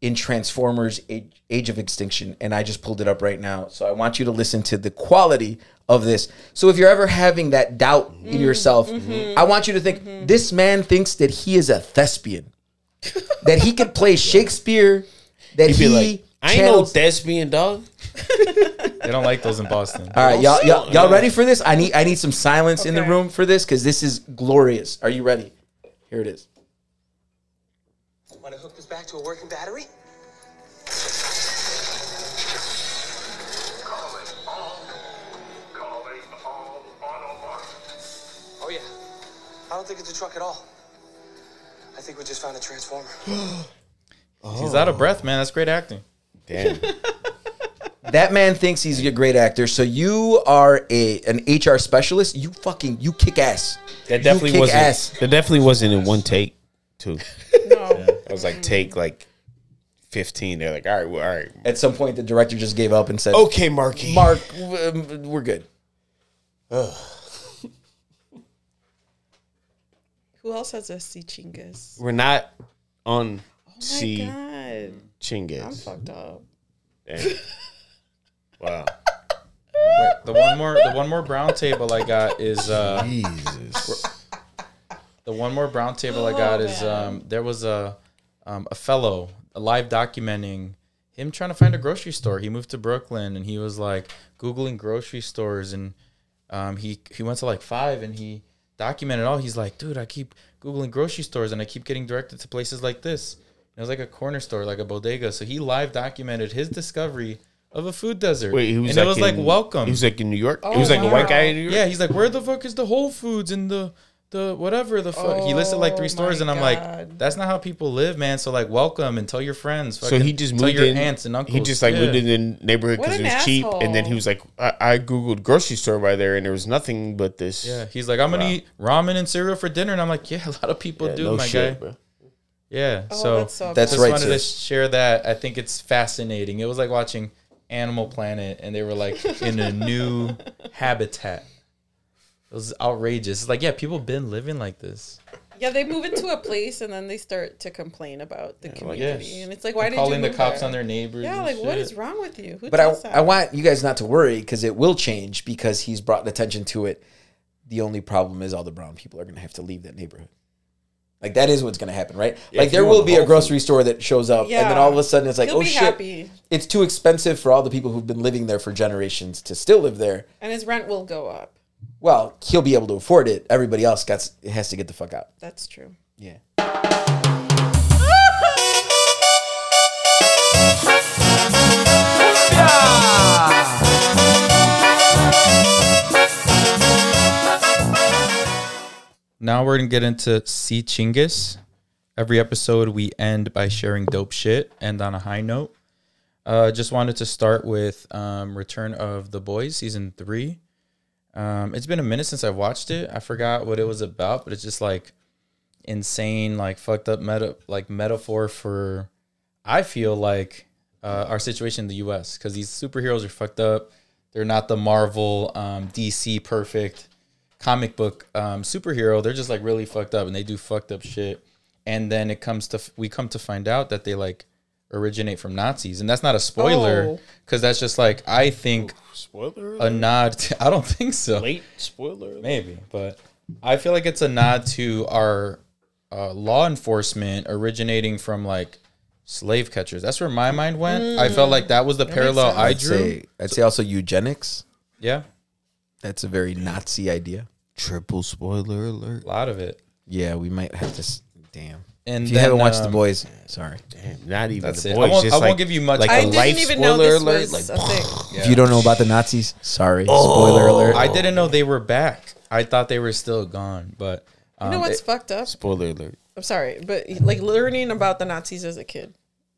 in Transformers Age, Age of Extinction. And I just pulled it up right now. So I want you to listen to the quality of this. So if you're ever having that doubt in mm-hmm. yourself, mm-hmm. I want you to think mm-hmm. this man thinks that he is a thespian, that he could play <laughs> Shakespeare, that He'd he. be like, I ain't no channels- thespian dog. <laughs> They don't like those in Boston. All right, y'all, y'all, y'all ready for this? I need I need some silence in the room for this because this is glorious. Are you ready? Here it is. Want to hook this back to a working battery? Calling all. Calling all Automark. Oh, yeah. I don't think it's a truck at all. I think we just found a transformer. <gasps> He's out of breath, man. That's great acting. Damn. That man thinks he's a great actor. So you are a an HR specialist. You fucking you kick ass. That You definitely kick wasn't. ass. That definitely wasn't in one take, too. No. It was like take like fifteen. They're like, all right, well, all right. At some point, the director just gave up and said, Okay, Marky. Mark, um, we're good." Who else has a C Chingus? We're not on Oh my C God. I'm fucked up. Damn. <laughs> Wow. Wait, the one more, the one more brown table I got is uh, Jesus. the one more brown table I got Oh, is um, there was a um, a fellow a live documenting him trying to find a grocery store. He moved to Brooklyn and he was like googling grocery stores and um, he he went to like five and he documented all. He's like, dude, I keep googling grocery stores and I keep getting directed to places like this. It was like a corner store, like a bodega. So he live documented his discovery of a food desert. Wait, he was and like it was like welcome. He was like in New York. Oh, he was like a white guy in New York. Yeah, he's like, where the fuck is the Whole Foods and the the whatever the fuck? he listed like three stores, and I'm God. like, that's not how people live, man. So like, welcome and tell your friends. So he just tell moved your in. aunts and uncles. He just like Yeah. moved in the neighborhood because it an was cheap, and then he was like, I, I googled grocery store by there, and there was nothing but this. Yeah, he's like, I'm gonna eat ramen and cereal for dinner, and I'm like, yeah, a lot of people Yeah, do, no my shit, guy. bro. Yeah, Oh, so that's so That's just right, wanted sir. to share that. I think it's fascinating. It was like watching Animal Planet, and they were like in a new <laughs> habitat. It was outrageous. It's like, yeah, people have been living like this. Yeah, they move into a place and then they start to complain about the like, community, yes. and it's like, why did you calling you the cops there? on their neighbors? Yeah, and like what shit. is wrong with you? Who But I, that? I want you guys not to worry because it will change because he's brought attention to it. The only problem is all the brown people are going to have to leave that neighborhood. Like that is what's going to happen, right? like there will be a grocery store that shows up, and then all of a sudden it's like, He'll oh shit, happy, it's too expensive for all the people who've been living there for generations to still live there. and his rent will go up. Well, he'll be able to afford it. Everybody else got has to get the fuck out. That's true. Yeah. Now we're gonna get into See Chinggis. Every episode we end by sharing dope shit, and on a high note. Uh, just wanted to start with um, Return of the Boys season three. Um, it's been a minute since I watched it. I forgot what it was about, but it's just like insane, like fucked up meta, like metaphor for. I feel like uh, our situation in the U.S. because these superheroes are fucked up. They're not the Marvel, um, DC perfect comic book um, superhero. They're just like really fucked up, and they do fucked up shit. And then it comes to we come to find out that they like originate from Nazis, and that's not a spoiler Oh. because that's just like I think Spoiler. a nod. To, <laughs> I don't think so. Late spoiler. Maybe, but I feel like it's a nod to our uh, law enforcement originating from like slave catchers. That's where my mind went. I felt like that was the parallel I I'd drew. say, I'd say also eugenics. yeah, That's a very Nazi idea. Triple spoiler alert. a lot of it. Yeah, we might have to. s- Damn. And If you then, haven't watched The um, Boys, sorry. Damn, not even That's the it. boys. I won't, just I like, won't give you much. like I a didn't life even know spoiler this alert. was Like, a <laughs> thing. If you don't know about the Nazis, sorry. Spoiler alert. I didn't know they were back. I thought they were still gone, but You um, know what's it- fucked up? spoiler alert. I'm sorry, but like learning about the Nazis as a kid,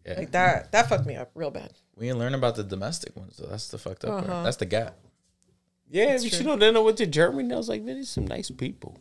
Yeah. like that, that fucked me up real bad. we didn't learn about the domestic ones. though. That's the fucked up Uh-huh. part. That's the gap. Yeah, but you know, then I went to Germany. and I was like, man, these some nice people.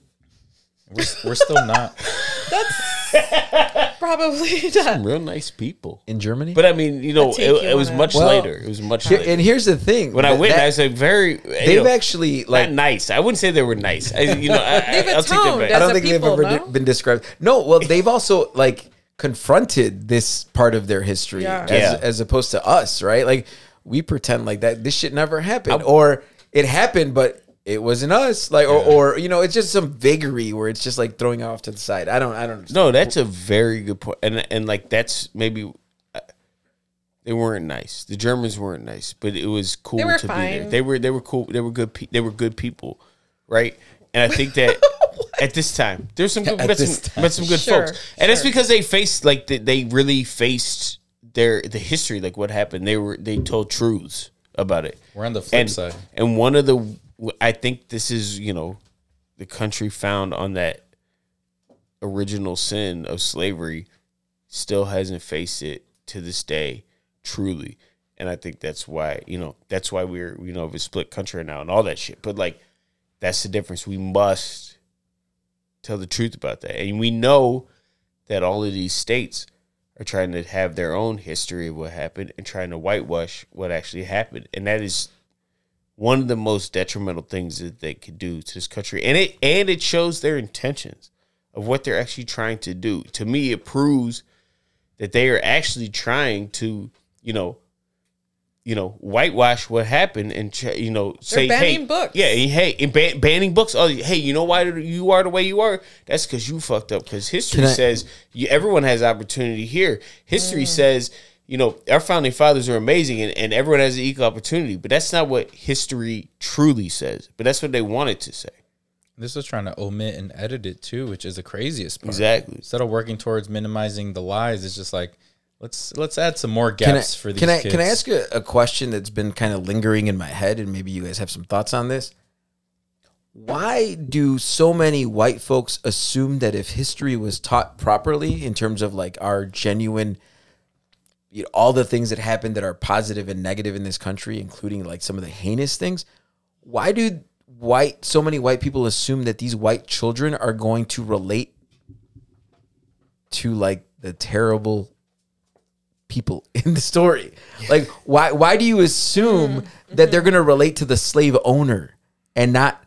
We're, we're still not. <laughs> That's <laughs> probably not. Some real nice people. In Germany? But I mean, you know, it, you it was much Well, later. It was much Here- later. and here's the thing. when I went, that- I was like, very. they've know, actually, not like, nice. I wouldn't say they were nice. I, you know, I, I, I'll take that back. I don't think people, they've ever no? been described. No, well, they've also like confronted this part of their history Yeah. as, Yeah. as opposed to us, right? Like we pretend like that this shit never happened, or it happened, but it wasn't us. Like, or, or you know, it's just some vagary where it's just like throwing off to the side. I don't, I don't. Understand. No, that's a very good point, and and like that's maybe uh, they weren't nice. The Germans weren't nice, but it was cool They were to be there. fine. They were they were cool. They were good. Pe- they were good people, right? And I think that <laughs> at this time, there's some <laughs> good, At met this some, met some good Sure, folks, and it's because they faced like they, they really faced their the history, like what happened. They were they told truths about it. We're on the flip and, side. And one of the, I think this is, you know, the country found on that original sin of slavery still hasn't faced it to this day, truly. And I think that's why, you know, that's why we're, you know, of a split country now and all that shit. But like, that's the difference. We must tell the truth about that. And we know that all of these states are trying to have their own history of what happened and trying to whitewash what actually happened. And that is one of the most detrimental things that they could do to this country. And it and it shows their intentions of what they're actually trying to do. To me, it proves that they are actually trying to, you know, you know, whitewash what happened and try, you know say, hey, banning books. yeah, hey, and ban- banning books. Oh, hey, you know why you are the way you are? That's because you fucked up. Because history I- says you, everyone has opportunity here. History Mm. says you know our founding fathers are amazing and, and everyone has an equal opportunity. But that's not what history truly says. But that's what they wanted to say. This was trying to omit and edit it too, which is the craziest part. Exactly. Instead of working towards minimizing the lies, it's just like let's let's add some more Can I, for these can I kids. can I ask a, a question that's been kind of lingering in my head, and maybe you guys have some thoughts on this? Why do so many white folks assume that if history was taught properly, in terms of like our genuine, you know, all the things that happened that are positive and negative in this country, including like some of the heinous things, why do white so many white people assume that these white children are going to relate to like the terrible people <laughs> in the story. Like why why do you assume mm-hmm. that they're mm-hmm. going to relate to the slave owner and not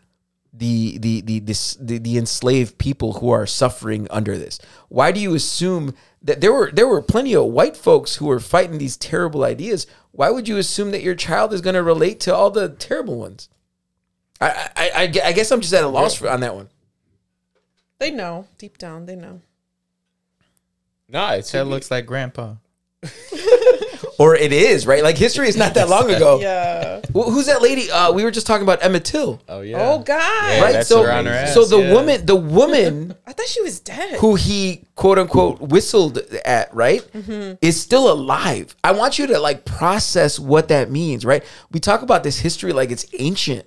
the the the, this, the the enslaved people who are suffering under this? Why do you assume that there were there were plenty of white folks who were fighting these terrible ideas? Why would you assume that your child is going to relate to all the terrible ones? I I, I, I guess I'm just at a loss for, on that one. They know deep down. They know. No, it's that looks like grandpa. <laughs> Or it is right. Like history is not that long ago. <laughs> Yeah. Wh- Who's that lady? Uh, we were just talking about Emmett Till. Oh yeah. Oh God. Yeah, right? that's so, her on her ass, so the yeah. woman, the woman <laughs> I thought she was dead. who he quote unquote whistled at, right, Mm-hmm. is still alive. I want you to like process what that means, right? We talk about this history like it's ancient.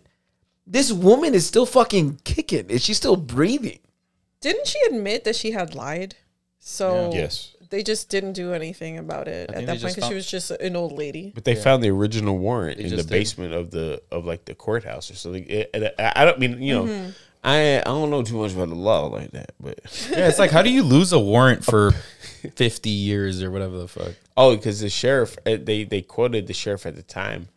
This woman is still fucking kicking. Is she still breathing? Didn't she admit that she had lied? So Yes. They just didn't do anything about it at that point because she was just an old lady. But they found the original warrant They in the just did. basement of the of like the courthouse or something. It- and I, I don't mean you know, Mm-hmm. I I don't know too much about the law like that, but <laughs> Yeah, it's like how do you lose a warrant for fifty years or whatever the fuck? oh, because the sheriff uh, they they quoted the sheriff at the time.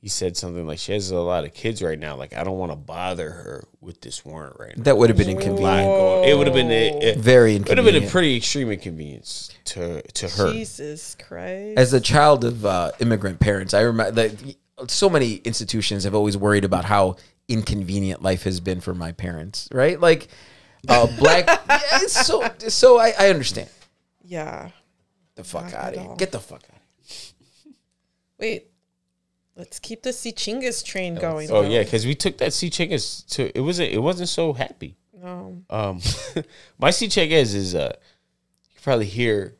He said something like, "She has a lot of kids right now. Like I don't want to bother her with this warrant right now." That would have been inconvenient. going- It would have been a, a Very It would have been a pretty extreme inconvenience to to her. Jesus Christ. As a child of uh, immigrant parents, I remember that so many institutions have always worried about how inconvenient life has been for my parents. Right, like uh, black. <laughs> yeah, it's so so I, I understand. yeah. The fuck Not out of here. all. Get the fuck out. Wait. Let's keep the Sichingas train going. Oh though. yeah, because we took that sea chingas to it wasn't it wasn't so happy. No. Um, <laughs> my sea chingas is uh, you can probably hear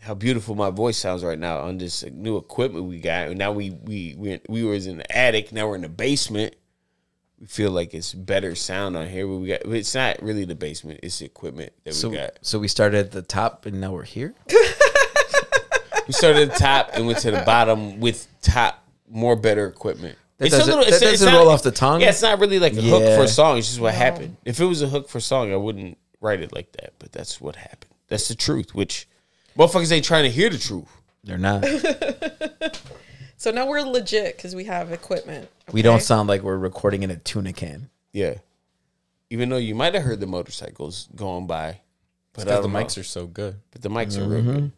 how beautiful my voice sounds right now on this new equipment we got. And now we we we we was in the attic. Now we're in the basement. We feel like it's better sound on here. But we got it's not really the basement. It's the equipment that So, we got. so we started at the top and now we're here. <laughs> We started at the top and went to the bottom with top more better equipment. That It's a doesn't- little- it's- it's doesn't not- roll off the tongue? Yeah, it's not really like a hook for a song. It's just what happened. If it was a hook for a song, I wouldn't write it like that. But that's what happened. That's the truth. Which motherfuckers ain't trying to hear the truth. They're not. <laughs> So now we're legit because we have equipment. We don't sound like we're recording in a tuna can. Yeah. Even though you might have heard the motorcycles going by, but I Because the don't know. mics are so good. but the mics are real mm-hmm. good.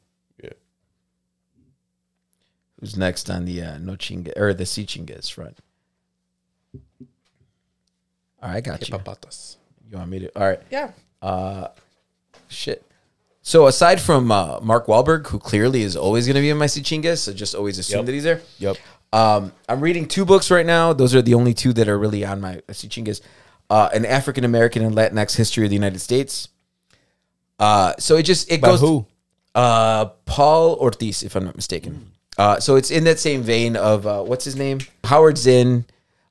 Yeah. Who's next on the uh, no chinga or the si chingas front? All right, I got you. Papatas. You want me to? All right. Yeah. Uh, Shit. So aside from uh, Mark Wahlberg, who clearly is always going to be in my Sichingas, so just always assume Yep. that he's there. Yep. Um, I'm reading two books right now. Those are the only two that are really on my Sichingas. Uh, an African American and Latinx history of the United States. Uh, so it just it By goes who? uh, Paul Ortiz, if I'm not mistaken. Uh, so it's in that same vein of uh, what's his name, Howard Zinn,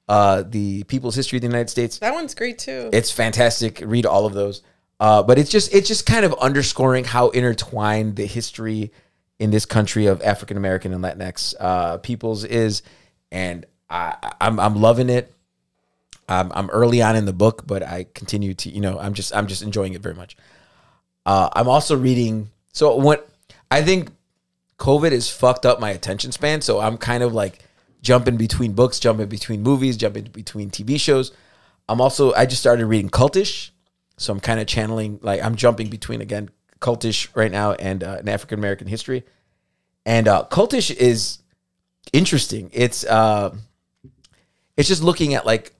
uh, the People's History of the United States. That one's great too. It's fantastic. Read all of those. Uh, but it's just it's just kind of underscoring how intertwined the history in this country of African American and Latinx uh, peoples is, and I, I'm I'm loving it. I'm, I'm early on in the book, but I continue to you know I'm just I'm just enjoying it very much. Uh, I'm also reading. So what I think COVID has fucked up my attention span. So I'm kind of like jumping between books, jumping between movies, jumping between TV shows. I'm also I just started reading Cultish, so I'm kind of channeling like I'm jumping between again Cultish right now and uh, an African American history, and uh, Cultish is interesting. It's uh, it's just looking at like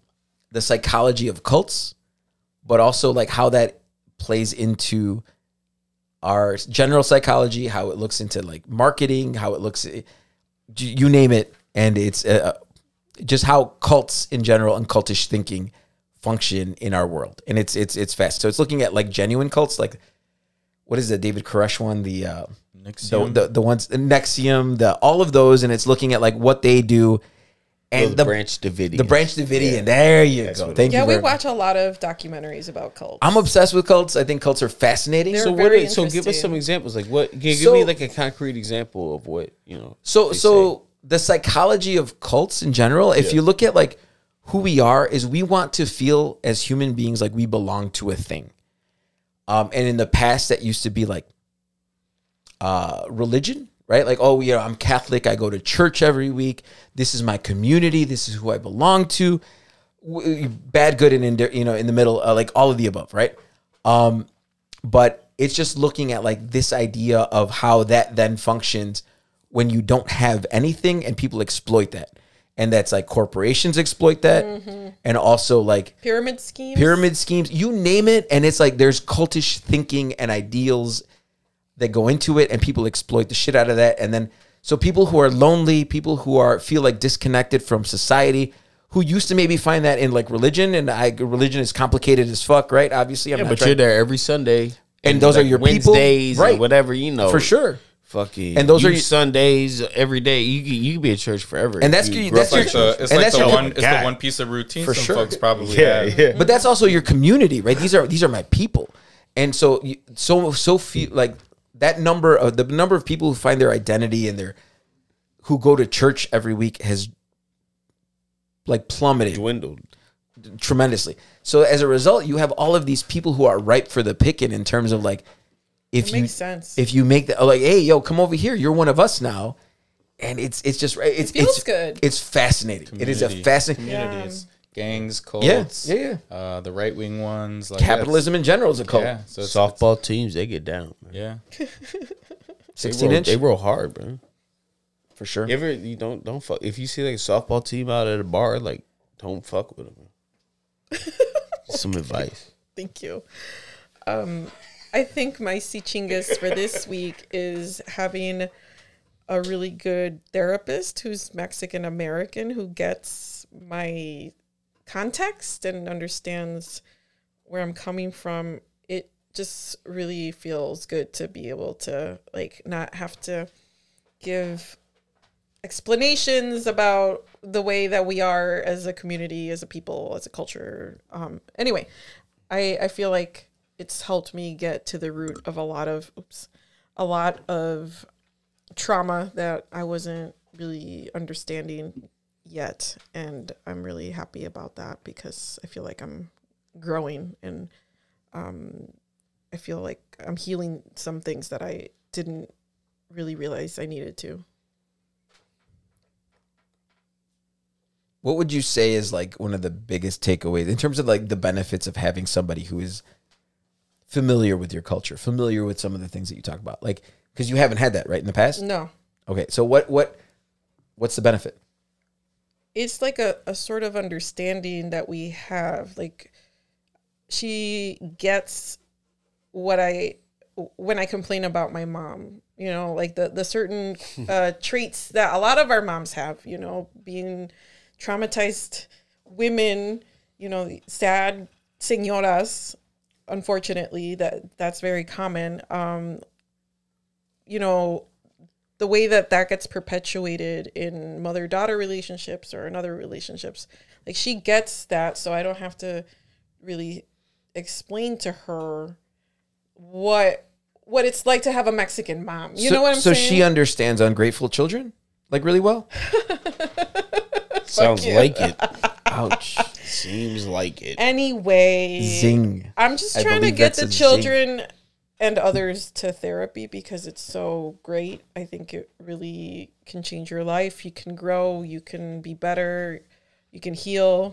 the psychology of cults, but also like how that plays into our general psychology, how it looks into like marketing, how it looks, you name it, and it's uh, just how cults in general and cultish thinking function in our world, and it's it's it's fast. So it's looking at like genuine cults, like what is the David Koresh one, the uh, the, the the ones the NXIVM, the all of those, and it's looking at like what they do, and the, the Branch Davidian. the Branch Davidian. There you That's go. Thank yeah, you. Yeah, we very much. watch a lot of documentaries about cults. I'm obsessed with cults. I think cults are fascinating. They're So what? Are, so give us some examples. Like what? Give, give So- me like a concrete example of what you know. So they so the psychology of cults in general, if Yeah. you look at like who we are, is we want to feel as human beings like we belong to a thing. Um, and in the past, that used to be like uh, religion, right? Like, oh, you know, I'm Catholic. I go to church every week. This is my community. This is who I belong to. Bad, good, and in you know, in the middle, uh, like all of the above, right? Um, but it's just looking at like this idea of how that then functions when you don't have anything and people exploit that and that's like corporations exploit that and also like pyramid schemes. pyramid schemes you name it and it's like there's cultish thinking and ideals that go into it and people exploit the shit out of that and then so people who are lonely people who are feel like disconnected from society who used to maybe find that in like religion and I religion is complicated as fuck right obviously I'm Yeah, not but trying- you're there every Sunday, And those are your people? Wednesdays, Right. or whatever you know for sure fucking And those you are your- Sundays every day. You could, you could be at church forever. And that's if you your- that's up your- in the, it's And like that's the your- one. It's God. the one piece of routine For some sure. folks probably Yeah, have. yeah. but that's also your community, right? These are these are my people, and so so so few like that number of the number of people who find their identity and their who go to church every week has like plummeted dwindled. tremendously. So as a result, you have all of these people who are ripe for the picking in terms of like if It you makes sense. if you make the oh, like hey yo come over here you're one of us now, and it's it's just it's feels it's good. It's fascinating. It is a fascinating. Communities, gangs, cults, Yeah, yeah, yeah. Uh, the right wing ones, like Capitalism in general is a cult. Yeah, so it's, Softball teams, they get down. Man. yeah. <laughs> They Sixteen roll, inch They roll hard, bro. for sure. You ever you don't don't fuck if you see like a softball team out at a bar, like don't fuck with them. Some <laughs> advice. Thank you. Um, I think my Chingas for this <laughs> week is having a really good therapist who's Mexican American who gets my context and understands where I'm coming from. It just really feels good to be able to like not have to give explanations about the way that we are as a community, as a people, as a culture. Um, anyway, I I feel like it's helped me get to the root of a lot of oops, a lot of trauma that I wasn't really understanding yet, and I'm really happy about that because I feel like I'm growing and um, I feel like I'm healing some things that I didn't really realize I needed to. What would you say is like one of the biggest takeaways in terms of like the benefits of having somebody who is familiar with your culture, familiar with some of the things that you talk about? Like, because you haven't had that right in the past. No, Okay, so what what what's the benefit? It's like a, a sort of understanding that we have. Like, she gets what I when I complain about my mom. You know, like the the certain <laughs> uh, traits that a lot of our moms have. You know, being traumatized women. You know, sad señoras. Unfortunately, that that's very common. Um, you know, the way that that gets perpetuated in mother daughter relationships or in other relationships like she gets that so i don't have to really explain to her what what it's like to have a mexican mom you so, know what i'm so saying So she understands ungrateful children like really well. <laughs> Sounds like it. <laughs> Ouch. Seems like it. anyway Zing. i'm just trying to get the children. zing. And others to therapy because it's so great. I think it really can change your life. You can grow. You can be better. You can heal